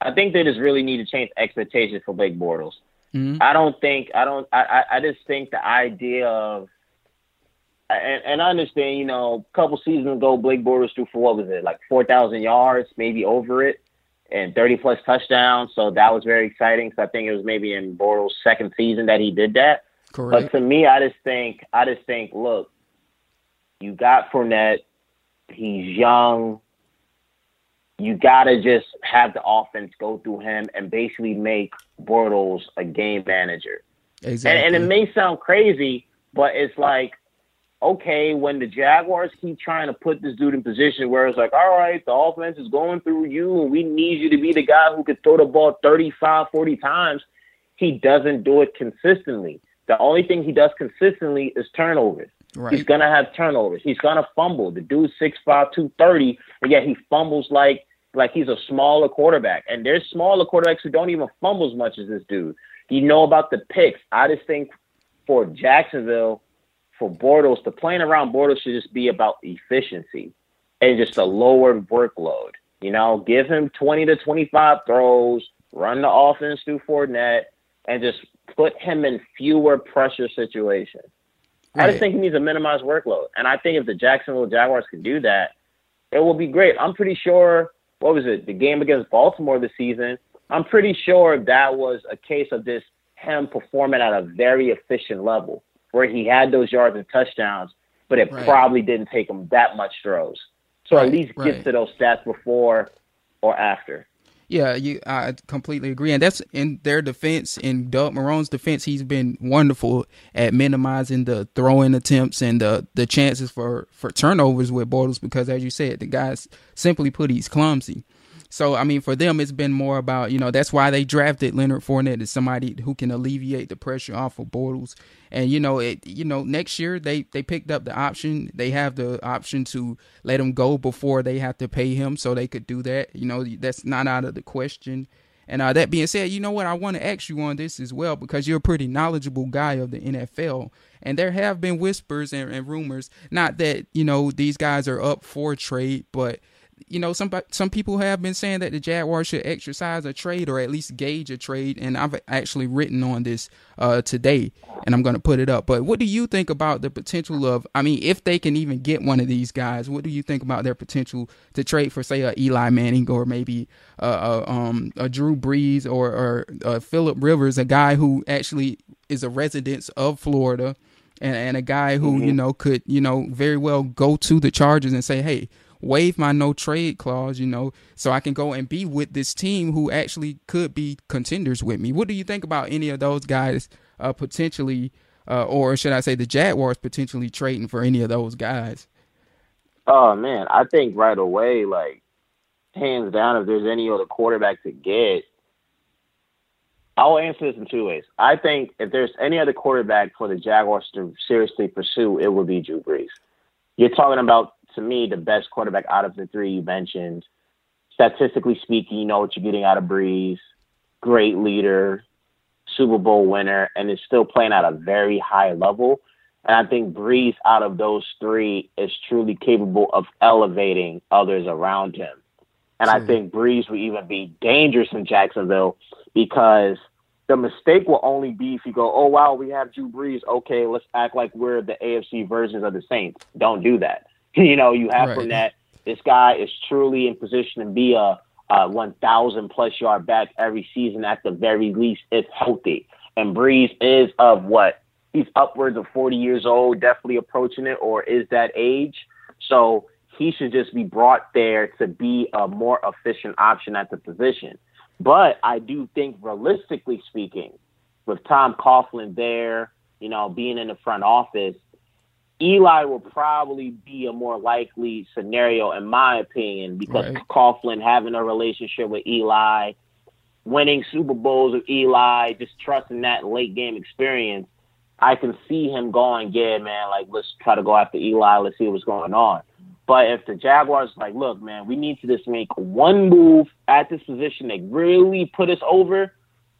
I think they just really need to change expectations for Blake Bortles. Mm-hmm. I don't think I don't I, I just think the idea of and, and I understand, you know, a couple seasons ago, Blake Bortles threw for what was it, like four thousand yards, maybe over it, and thirty plus touchdowns. So that was very exciting. So I think it was maybe in Bortles' second season that he did that. Correct. But to me, I just think, I just think, look, you got Fournette. He's young. You gotta just have the offense go through him and basically make Bortles a game manager. Exactly. And, and it may sound crazy, but it's like okay, when the Jaguars keep trying to put this dude in position where it's like, all right, the offense is going through you and we need you to be the guy who could throw the ball 35, 40 times, he doesn't do it consistently. The only thing he does consistently is turnovers. Right. He's gonna have turnovers. He's gonna fumble. The dude's 6'5", 230, and yet he fumbles like like he's a smaller quarterback. And there's smaller quarterbacks who don't even fumble as much as this dude. You know about the picks. I just think for Jacksonville, for Bortles, the playing around Bortles should just be about efficiency and just a lower workload. You know, give him 20 to 25 throws, run the offense through Fournette, and just put him in fewer pressure situations. Right. I just think he needs a minimized workload. And I think if the Jacksonville Jaguars can do that, it will be great. I'm pretty sure, what was it, the game against Baltimore this season, I'm pretty sure that was a case of this him performing at a very efficient level where he had those yards and touchdowns, but it right. probably didn't take him that much throws. So right, at least right. get to those stats before or after. Yeah, you, I completely agree, and that's in their defense. In Doug Marrone's defense, he's been wonderful at minimizing the throwing attempts and the the chances for for turnovers with Bortles because, as you said, the guys simply put, he's clumsy. So I mean, for them, it's been more about you know that's why they drafted Leonard Fournette as somebody who can alleviate the pressure off of Bortles. And you know, it you know next year they they picked up the option. They have the option to let him go before they have to pay him, so they could do that. You know, that's not out of the question. And uh, that being said, you know what? I want to ask you on this as well because you're a pretty knowledgeable guy of the NFL. And there have been whispers and, and rumors, not that, you know, these guys are up for trade, but you know, some some people have been saying that the Jaguars should exercise a trade or at least gauge a trade, and I've actually written on this uh, today, and I'm going to put it up. But what do you think about the potential of? I mean, if they can even get one of these guys, what do you think about their potential to trade for, say, a Eli Manning or maybe a, a, um, a Drew Brees or, or a Philip Rivers, a guy who actually is a resident of Florida, and, and a guy who mm-hmm. you know could you know very well go to the Chargers and say, hey waive my no trade clause, you know, so I can go and be with this team who actually could be contenders with me. What do you think about any of those guys uh, potentially, uh, or should I say the Jaguars potentially trading for any of those guys? Oh man, I think right away, like hands down, if there's any other quarterback to get, I'll answer this in two ways. I think if there's any other quarterback for the Jaguars to seriously pursue, it would be Drew Brees. You're talking about to me, the best quarterback out of the three you mentioned. Statistically speaking, you know what you're getting out of Brees. Great leader, Super Bowl winner, and is still playing at a very high level. And I think Brees, out of those three, is truly capable of elevating others around him. And I hmm. think Brees would even be dangerous in Jacksonville because the mistake will only be if you go, oh, wow, we have Drew Brees. Okay, let's act like we're the AFC versions of the Saints. Don't do that. You know, you have right. Fournette. This guy is truly in position to be a, a 1,000 plus yard back every season at the very least, if healthy. And Brees is of what? He's upwards of 40 years old, definitely approaching it, or is that age. So he should just be brought there to be a more efficient option at the position. But I do think, realistically speaking, with Tom Coughlin there, you know, being in the front office, Eli will probably be a more likely scenario, in my opinion, because right. Coughlin having a relationship with Eli, winning Super Bowls with Eli, just trusting that late game experience. I can see him going, yeah, man, like let's try to go after Eli, let's see what's going on. But if the Jaguars like, look, man, we need to just make one move at this position that really put us over,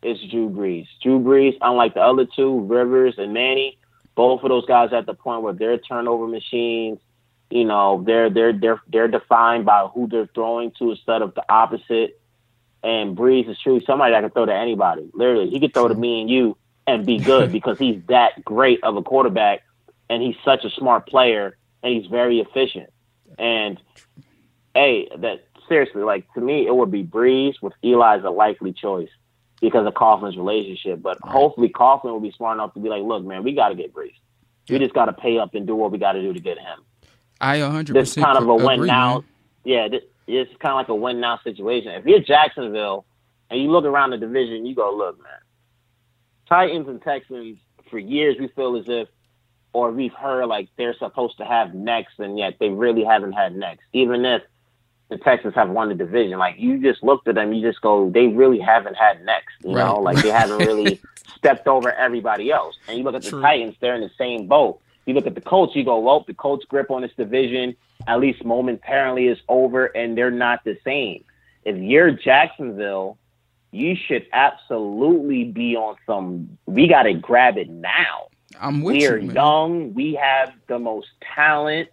it's Drew Brees. Drew Brees, unlike the other two, Rivers and Manny, both of those guys at the point where they're turnover machines. You know, they're they're they're they're defined by who they're throwing to instead of the opposite. And Brees is truly somebody that can throw to anybody. Literally, he could throw to me and you and be good because he's that great of a quarterback and he's such a smart player and he's very efficient. And hey, that seriously, like to me, it would be Brees with Eli as a likely choice because of Coughlin's relationship. But hopefully, Coughlin will be smart enough to be like, look, man, we got to get Brees. We just got to pay up and do what we got to do to get him. I 100% This kind of a win now. man. Yeah, this, it's kind of like a win now situation. If you're Jacksonville and you look around the division, you go, look, man, Titans and Texans for years we feel as if, or we've heard like they're supposed to have next, and yet they really haven't had next. Even if the Texans have won the division, like you just looked at them, you just go, they really haven't had next. You know, like they haven't really stepped over everybody else. And you look at the Titans, they're in the same boat. You look at the Colts, you go, well, the Colts' grip on this division, at least momentarily, is over, and they're not the same. If you're Jacksonville, you should absolutely be on some. We got to grab it now. I'm with We are man. young. We have the most talent,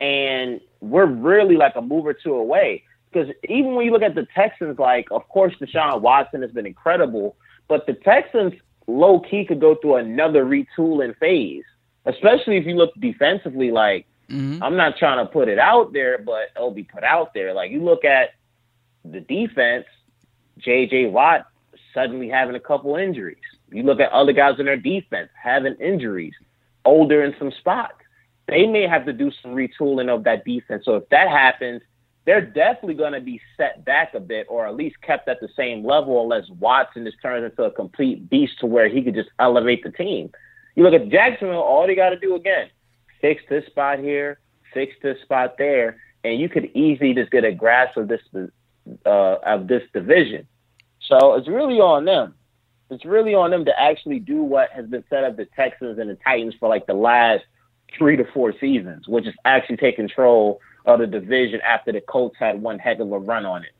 and we're really like a move or two away. Because even when you look at the Texans, like of course Deshaun Watson has been incredible, but the Texans low key could go through another retooling phase, especially if you look defensively. Like Mhm. I'm not trying to put it out there, but it'll be put out there. Like you look at the defense, J.J. Watt suddenly having a couple injuries. You look at other guys in their defense having injuries, older in some spots. They may have to do some retooling of that defense. So if that happens, they're definitely going to be set back a bit, or at least kept at the same level, unless Watson just turns into a complete beast to where he could just elevate the team. You look at Jacksonville, all they got to do again, fix this spot here, fix this spot there, and you could easily just get a grasp of this uh, of this division. So it's really on them. It's really on them to actually do what has been set up the Texans and the Titans for like the last three to four seasons, which is actually take control of the division after the Colts had one heck of a run on it.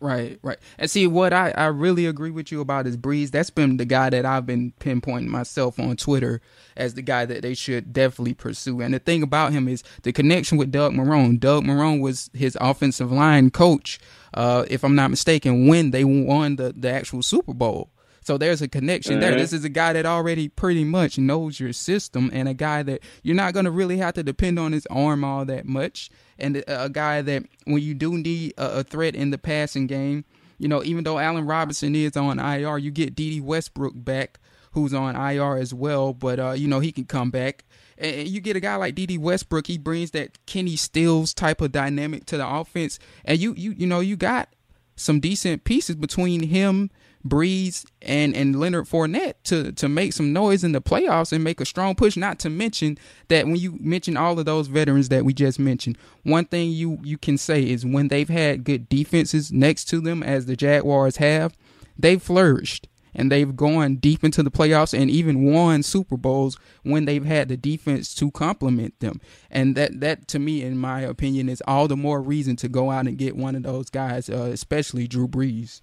Right, right. And see, what I, I really agree with you about is Brees. That's been the guy that I've been pinpointing myself on Twitter as the guy that they should definitely pursue. And the thing about him is the connection with Doug Marrone. Doug Marrone was his offensive line coach, uh, if I'm not mistaken, when they won the, the actual Super Bowl. So there's a connection there. Mhm. This is a guy that already pretty much knows your system and a guy that you're not going to really have to depend on his arm all that much. And a a guy that when you do need a, a threat in the passing game, you know, even though Allen Robinson is on IR, you get Dede Westbrook back, who's on IR as well. But uh, you know, he can come back. And and you get a guy like Dede Westbrook, he brings that Kenny Stills type of dynamic to the offense. And you you you know, you got some decent pieces between him, Brees, and and Leonard Fournette to to make some noise in the playoffs and make a strong push. Not to mention that when you mention all of those veterans that we just mentioned, one thing you you can say is when they've had good defenses next to them, as the Jaguars have, they've flourished. And they've gone deep into the playoffs and even won Super Bowls when they've had the defense to complement them. And that, that to me, in my opinion, is all the more reason to go out and get one of those guys, uh, especially Drew Brees.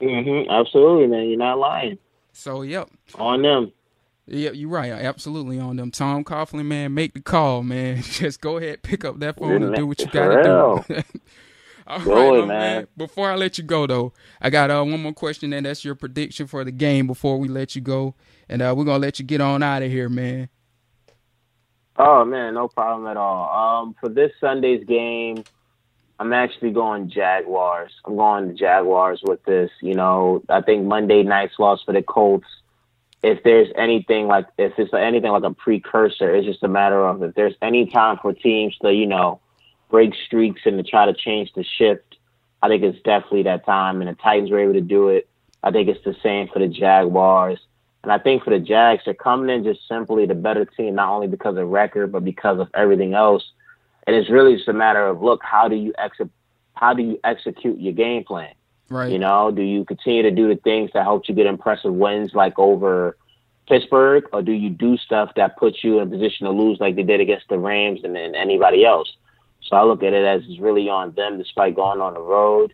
Mm-hmm. Absolutely, man. You're not lying. So, yep. On them. Yep, you're right. Absolutely on them. Tom Coughlin, man, make the call, man. Just go ahead, pick up that phone and do what you got to do. All right, it, my man. Before I let you go, though, I got uh, one more question, and that's your prediction for the game before we let you go. And uh, we're going to let you get on out of here, man. Oh man, no problem at all. Um, for this Sunday's game, I'm actually going Jaguars. I'm going the Jaguars with this. You know, I think Monday night's loss for the Colts. If there's anything like if it's anything like a precursor, it's just a matter of if there's any time for teams to you know break streaks and to try to change the shift. I think it's definitely that time, and the Titans were able to do it. I think it's the same for the Jaguars. And I think for the Jags, they're coming in just simply the better team, not only because of record, but because of everything else. And it's really just a matter of look, how do you ex- how do you execute your game plan? Right. You know, do you continue to do the things that help you get impressive wins like over Pittsburgh, or do you do stuff that puts you in a position to lose like they did against the Rams and, and anybody else? So I look at it as it's really on them despite going on the road.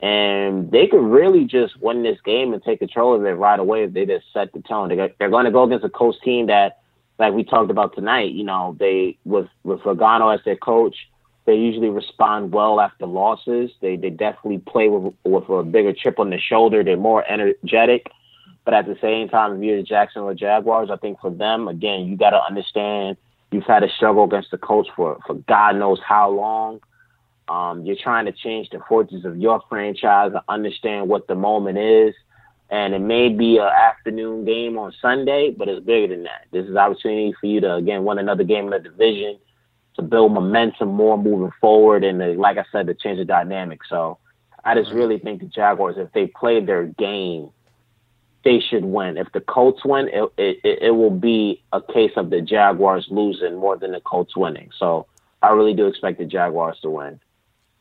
And they could really just win this game and take control of it right away if they just set the tone. They're, they're going to go against a coach team that, like we talked about tonight, you know, they with with Pagano as their coach, They usually respond well after losses. They they definitely play with with a bigger chip on the shoulder. They're more energetic. But at the same time, if you're the Jacksonville Jaguars, I think for them, again, you got to understand you've had a struggle against the coach for for God knows how long. Um, you're trying to change the fortunes of your franchise and understand what the moment is. And it may be an afternoon game on Sunday, but it's bigger than that. This is an opportunity for you to again win another game in the division to build momentum more moving forward, and to, like I said, to change the dynamic. So I just mm-hmm. really think the Jaguars, if they play their game, they should win. If the Colts win, it, it, it will be a case of the Jaguars losing more than the Colts winning. So I really do expect the Jaguars to win.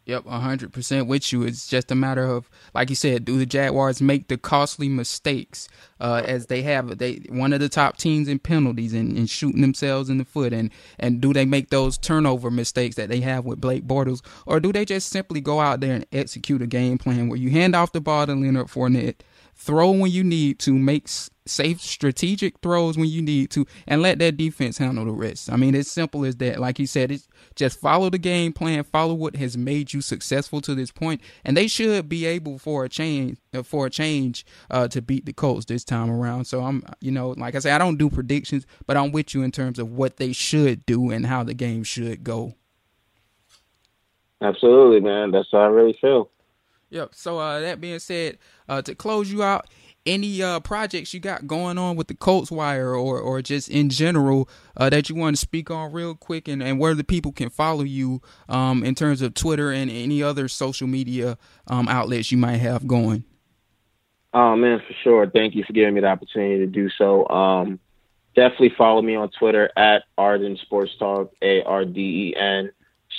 Yep, hundred percent with you. It's just a matter of, like you said, do the Jaguars make the costly mistakes uh, as they have? They one of the top teams in penalties and, and, shooting themselves in the foot, and and do they make those turnover mistakes that they have with Blake Bortles, or do they just simply go out there and execute a game plan where you hand off the ball to Leonard Fournette, throw when you need to, make safe strategic throws when you need to, and let that defense handle the rest. I mean, it's simple as that. Like you said, it's just follow the game plan, follow what has made you successful to this point, and they should be able for a change uh, for a change uh, to beat the Colts this time around. So I'm, you know, like I said, I don't do predictions, but I'm with you in terms of what they should do and how the game should go. Absolutely, man. That's how I really feel. Yep. So uh, that being said, uh, to close you out, any uh, projects you got going on with the Colts Wire or or just in general uh, that you want to speak on real quick, and, and where the people can follow you um, in terms of Twitter and any other social media um, outlets you might have going. Oh man, for sure. Thank you for giving me the opportunity to do so. Um, definitely follow me on Twitter at Arden Sports Talk, A R D E N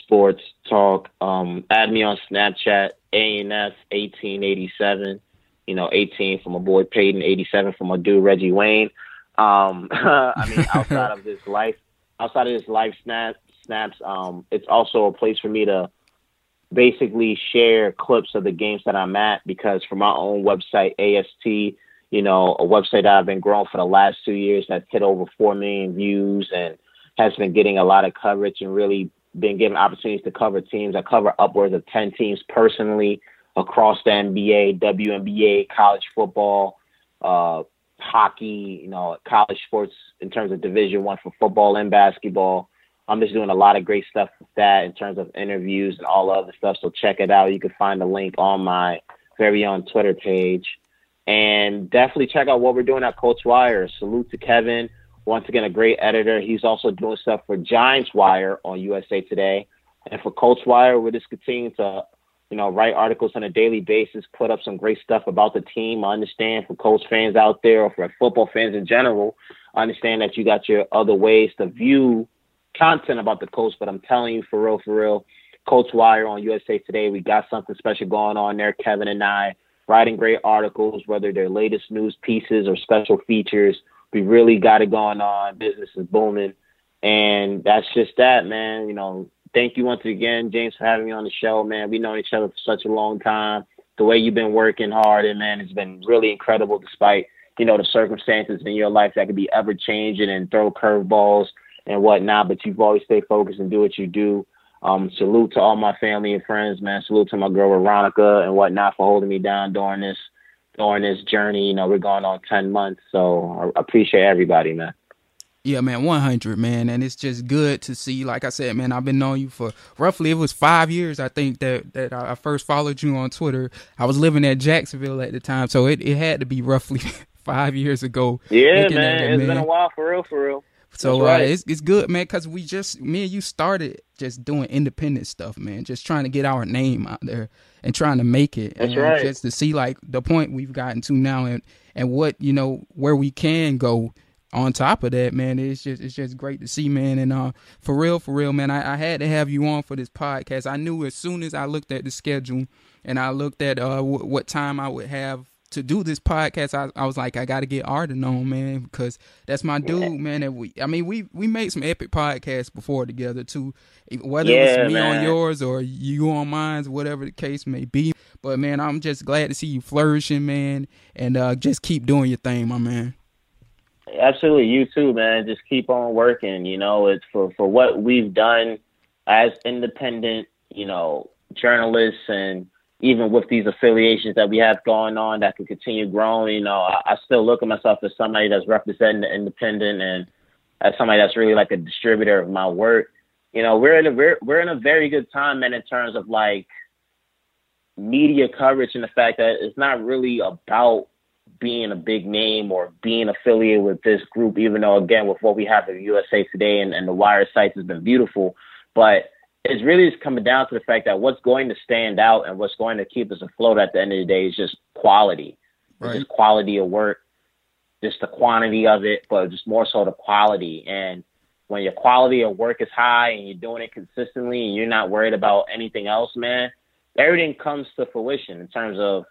Sports Talk. Um, add me on Snapchat, ANF eighteen eighty seven. You know, eighteen from my boy Peyton, eighty seven from my dude Reggie Wayne. Um, I mean, outside of this life, outside of this life snap snaps, um, it's also a place for me to basically share clips of the games that I'm at because for my own website, AST, you know, a website that I've been growing for the last two years that's hit over four million views and has been getting a lot of coverage and really been given opportunities to cover teams. I cover upwards of 10 teams personally across the NBA, WNBA, college football, uh, hockey, you know, college sports in terms of Division One for football and basketball. I'm just doing a lot of great stuff with that in terms of interviews and all other stuff. So check it out. You can find the link on my very own Twitter page. And definitely check out what we're doing at Colts Wire. Salute to Kevin once again, a great editor. He's also doing stuff for Giants Wire on USA Today. And for Colts Wire, we're just continuing to, you know, write articles on a daily basis, put up some great stuff about the team. I understand for Colts fans out there or for football fans in general, I understand that you got your other ways to view content about the Colts, but I'm telling you for real, for real, Colts Wire on USA Today, we got something special going on there. Kevin and I writing great articles, whether they're latest news pieces or special features – we really got it going on. Business is booming. And that's just that, man. You know, thank you once again, James, for having me on the show, man. We know each other for such a long time. The way you've been working hard and man, it's been really incredible despite, you know, the circumstances in your life that could be ever changing and throw curveballs and whatnot, but you've always stayed focused and do what you do. Um, salute to all my family and friends, man. Salute to my girl Veronica and whatnot for holding me down during this during this journey. You know, we're going on 10 months. So I appreciate everybody, man. Yeah, man, 100, man. And it's just good to see. Like I said, man, I've been knowing you for roughly, it was five years, I think, that, that I first followed you on Twitter. I was living at Jacksonville at the time. So it, it had to be roughly five years ago. Yeah, man. It, it's man. been a while for real, for real. So uh, right. uh, it's it's good, man, because we just me and you started just doing independent stuff, man. Just trying to get our name out there and trying to make it. That's and right. Just to see like the point we've gotten to now and and what you know where we can go. On top of that, man, it's just it's just great to see, man. And uh, for real, for real, man, I, I had to have you on for this podcast. I knew as soon as I looked at the schedule and I looked at uh w- what time I would have to do this podcast, I, I was like, I got to get Arden on, man, because that's my dude, man. And we, I mean, we we made some epic podcasts before together too, whether yeah, it was me man. on yours or you on mine, whatever the case may be. But man, I'm just glad to see you flourishing, man, and uh, just keep doing your thing, my man. Absolutely, you too, man. Just keep on working. You know, it's for for what we've done as independent, you know, journalists and even with these affiliations that we have going on that can continue growing, you know, I, I still look at myself as somebody that's representing the independent and as somebody that's really like a distributor of my work. You know, we're in a we're we're in a very good time, man, in terms of like media coverage and the fact that it's not really about being a big name or being affiliated with this group, even though again with what we have in USA Today and, and the wire sites has been beautiful. But it's really just coming down to the fact that what's going to stand out and what's going to keep us afloat at the end of the day is just quality. Right. Just quality of work, just the quantity of it, but just more so the quality. And when your quality of work is high and you're doing it consistently and you're not worried about anything else, man, everything comes to fruition in terms of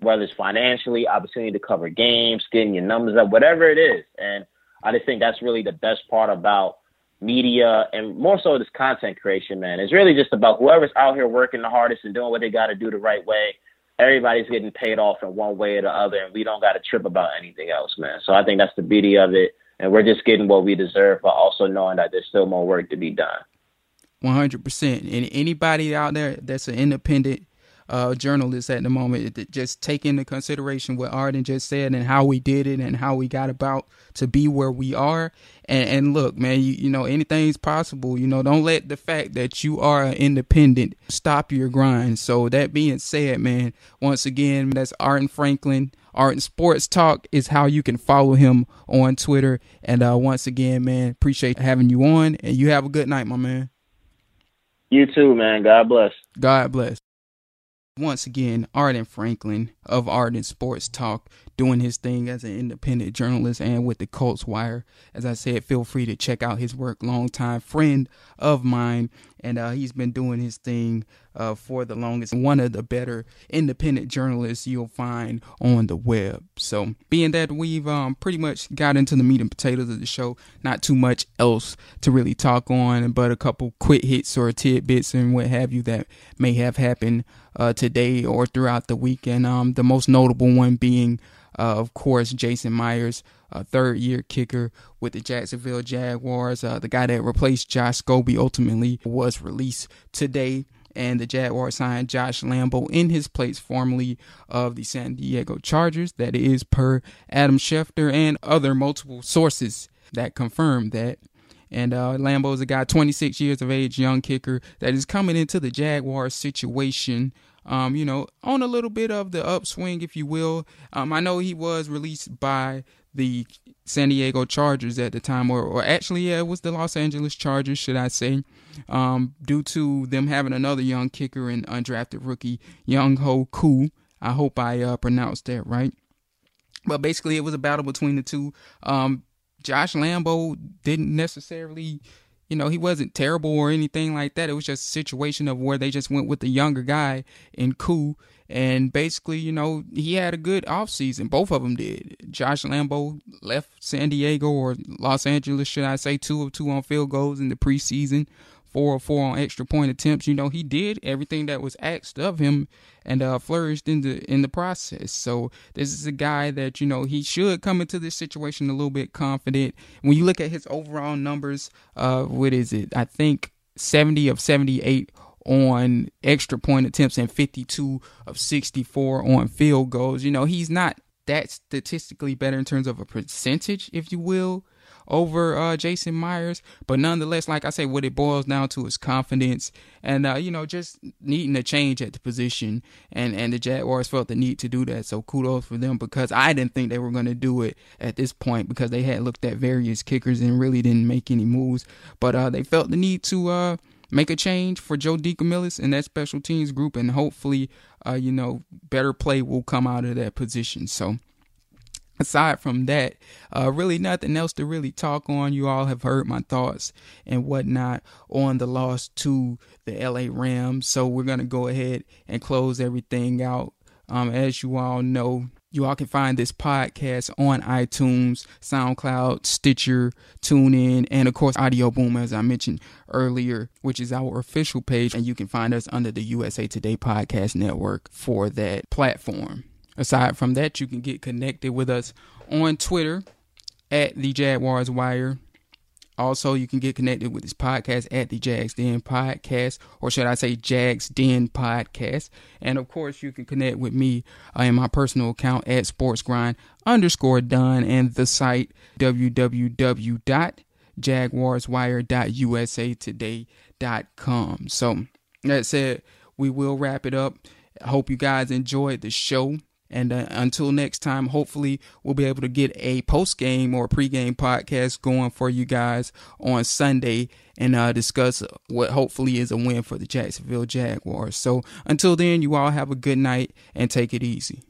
whether it's financially, opportunity to cover games, getting your numbers up, whatever it is. And I just think that's really the best part about media and more so this content creation, man. It's really just about whoever's out here working the hardest and doing what they got to do the right way. Everybody's getting paid off in one way or the other, and we don't got to trip about anything else, man. So I think that's the beauty of it, and we're just getting what we deserve, but also knowing that there's still more work to be done. One hundred percent. And anybody out there that's an independent uh, journalists at the moment. Just take into consideration what Arden just said and how we did it and how we got about to be where we are. And, and look, man, you, you know, anything's possible. You know, don't let the fact that you are independent stop your grind. So, that being said, man, once again, that's Arden Franklin. Arden Sports Talk is how you can follow him on Twitter. And uh, once again, man, appreciate having you on. And you have a good night, my man. You too, man. God bless. God bless. Once again, Arden Franklin of Arden Sports Talk doing his thing as an independent journalist and with the Colts Wire. As I said, feel free to check out his work. Longtime friend of mine, and uh, he's been doing his thing uh, for the longest. One of the better independent journalists you'll find on the web. So, being that we've um, pretty much got into the meat and potatoes of the show, not too much else to really talk on, but a couple quick hits or tidbits and what have you that may have happened uh, today or throughout the weekend. Um, the most notable one being uh, of course, Jason Myers, a third year kicker with the Jacksonville Jaguars. Uh, the guy that replaced Josh Scobee ultimately was released today. And the Jaguars signed Josh Lambo in his place, formerly of the San Diego Chargers. That is per Adam Schefter and other multiple sources that confirm that. And uh, Lambo is a guy, 26 years of age, young kicker, that is coming into the Jaguars situation um, you know, on a little bit of the upswing, if you will. Um, I know he was released by the San Diego Chargers at the time, or, or actually, yeah, it was the Los Angeles Chargers, should I say, um, due to them having another young kicker and undrafted rookie, Younghoe Koo. I hope I uh, pronounced that right. But basically, it was a battle between the two. Um, Josh Lambo didn't necessarily you know, he wasn't terrible or anything like that. It was just a situation of where they just went with the younger guy in Koo. And basically, you know, he had a good offseason. Both of them did. Josh Lambo left San Diego or Los Angeles, should I say, two of two on field goals in the preseason four or four on extra point attempts. You know, he did everything that was asked of him and uh, flourished in the in the process. So this is a guy that you know he should come into this situation a little bit confident. When you look at his overall numbers, uh, what is it? I think seventy of seventy eight on extra point attempts and 52 of 64 on field goals. You know, he's not that statistically better in terms of a percentage, if you will, over uh, Jason Myers. But nonetheless, like I say, what it boils down to is confidence and, uh, you know, just needing a change at the position. And, and the Jaguars felt the need to do that. So kudos for them because I didn't think they were going to do it at this point because they had looked at various kickers and really didn't make any moves. But uh, they felt the need to uh, make a change for Joe DeCamillis and that special teams group. And hopefully, uh, you know, better play will come out of that position. So aside from that, uh, really nothing else to really talk on. You all have heard my thoughts and whatnot on the loss to the LA Rams. So we're going to go ahead and close everything out. Um, as you all know, you all can find this podcast on iTunes, SoundCloud, Stitcher, TuneIn, and of course Audioboom, as I mentioned earlier, which is our official page. And you can find us under the USA Today Podcast Network for that platform. Aside from that, you can get connected with us on Twitter at the Jaguars Wire. Also, you can get connected with this podcast at the Jags Den Podcast, or should I say Jags Den Podcast. And of course, you can connect with me uh, in my personal account at sportsgrind underscore done and the site www.jaguarswire.usatoday.com. So that said, we will wrap it up. Hope you guys enjoyed the show. And uh, until next time, hopefully we'll be able to get a post game or pre game podcast going for you guys on Sunday and uh, discuss what hopefully is a win for the Jacksonville Jaguars. So until then, you all have a good night and take it easy.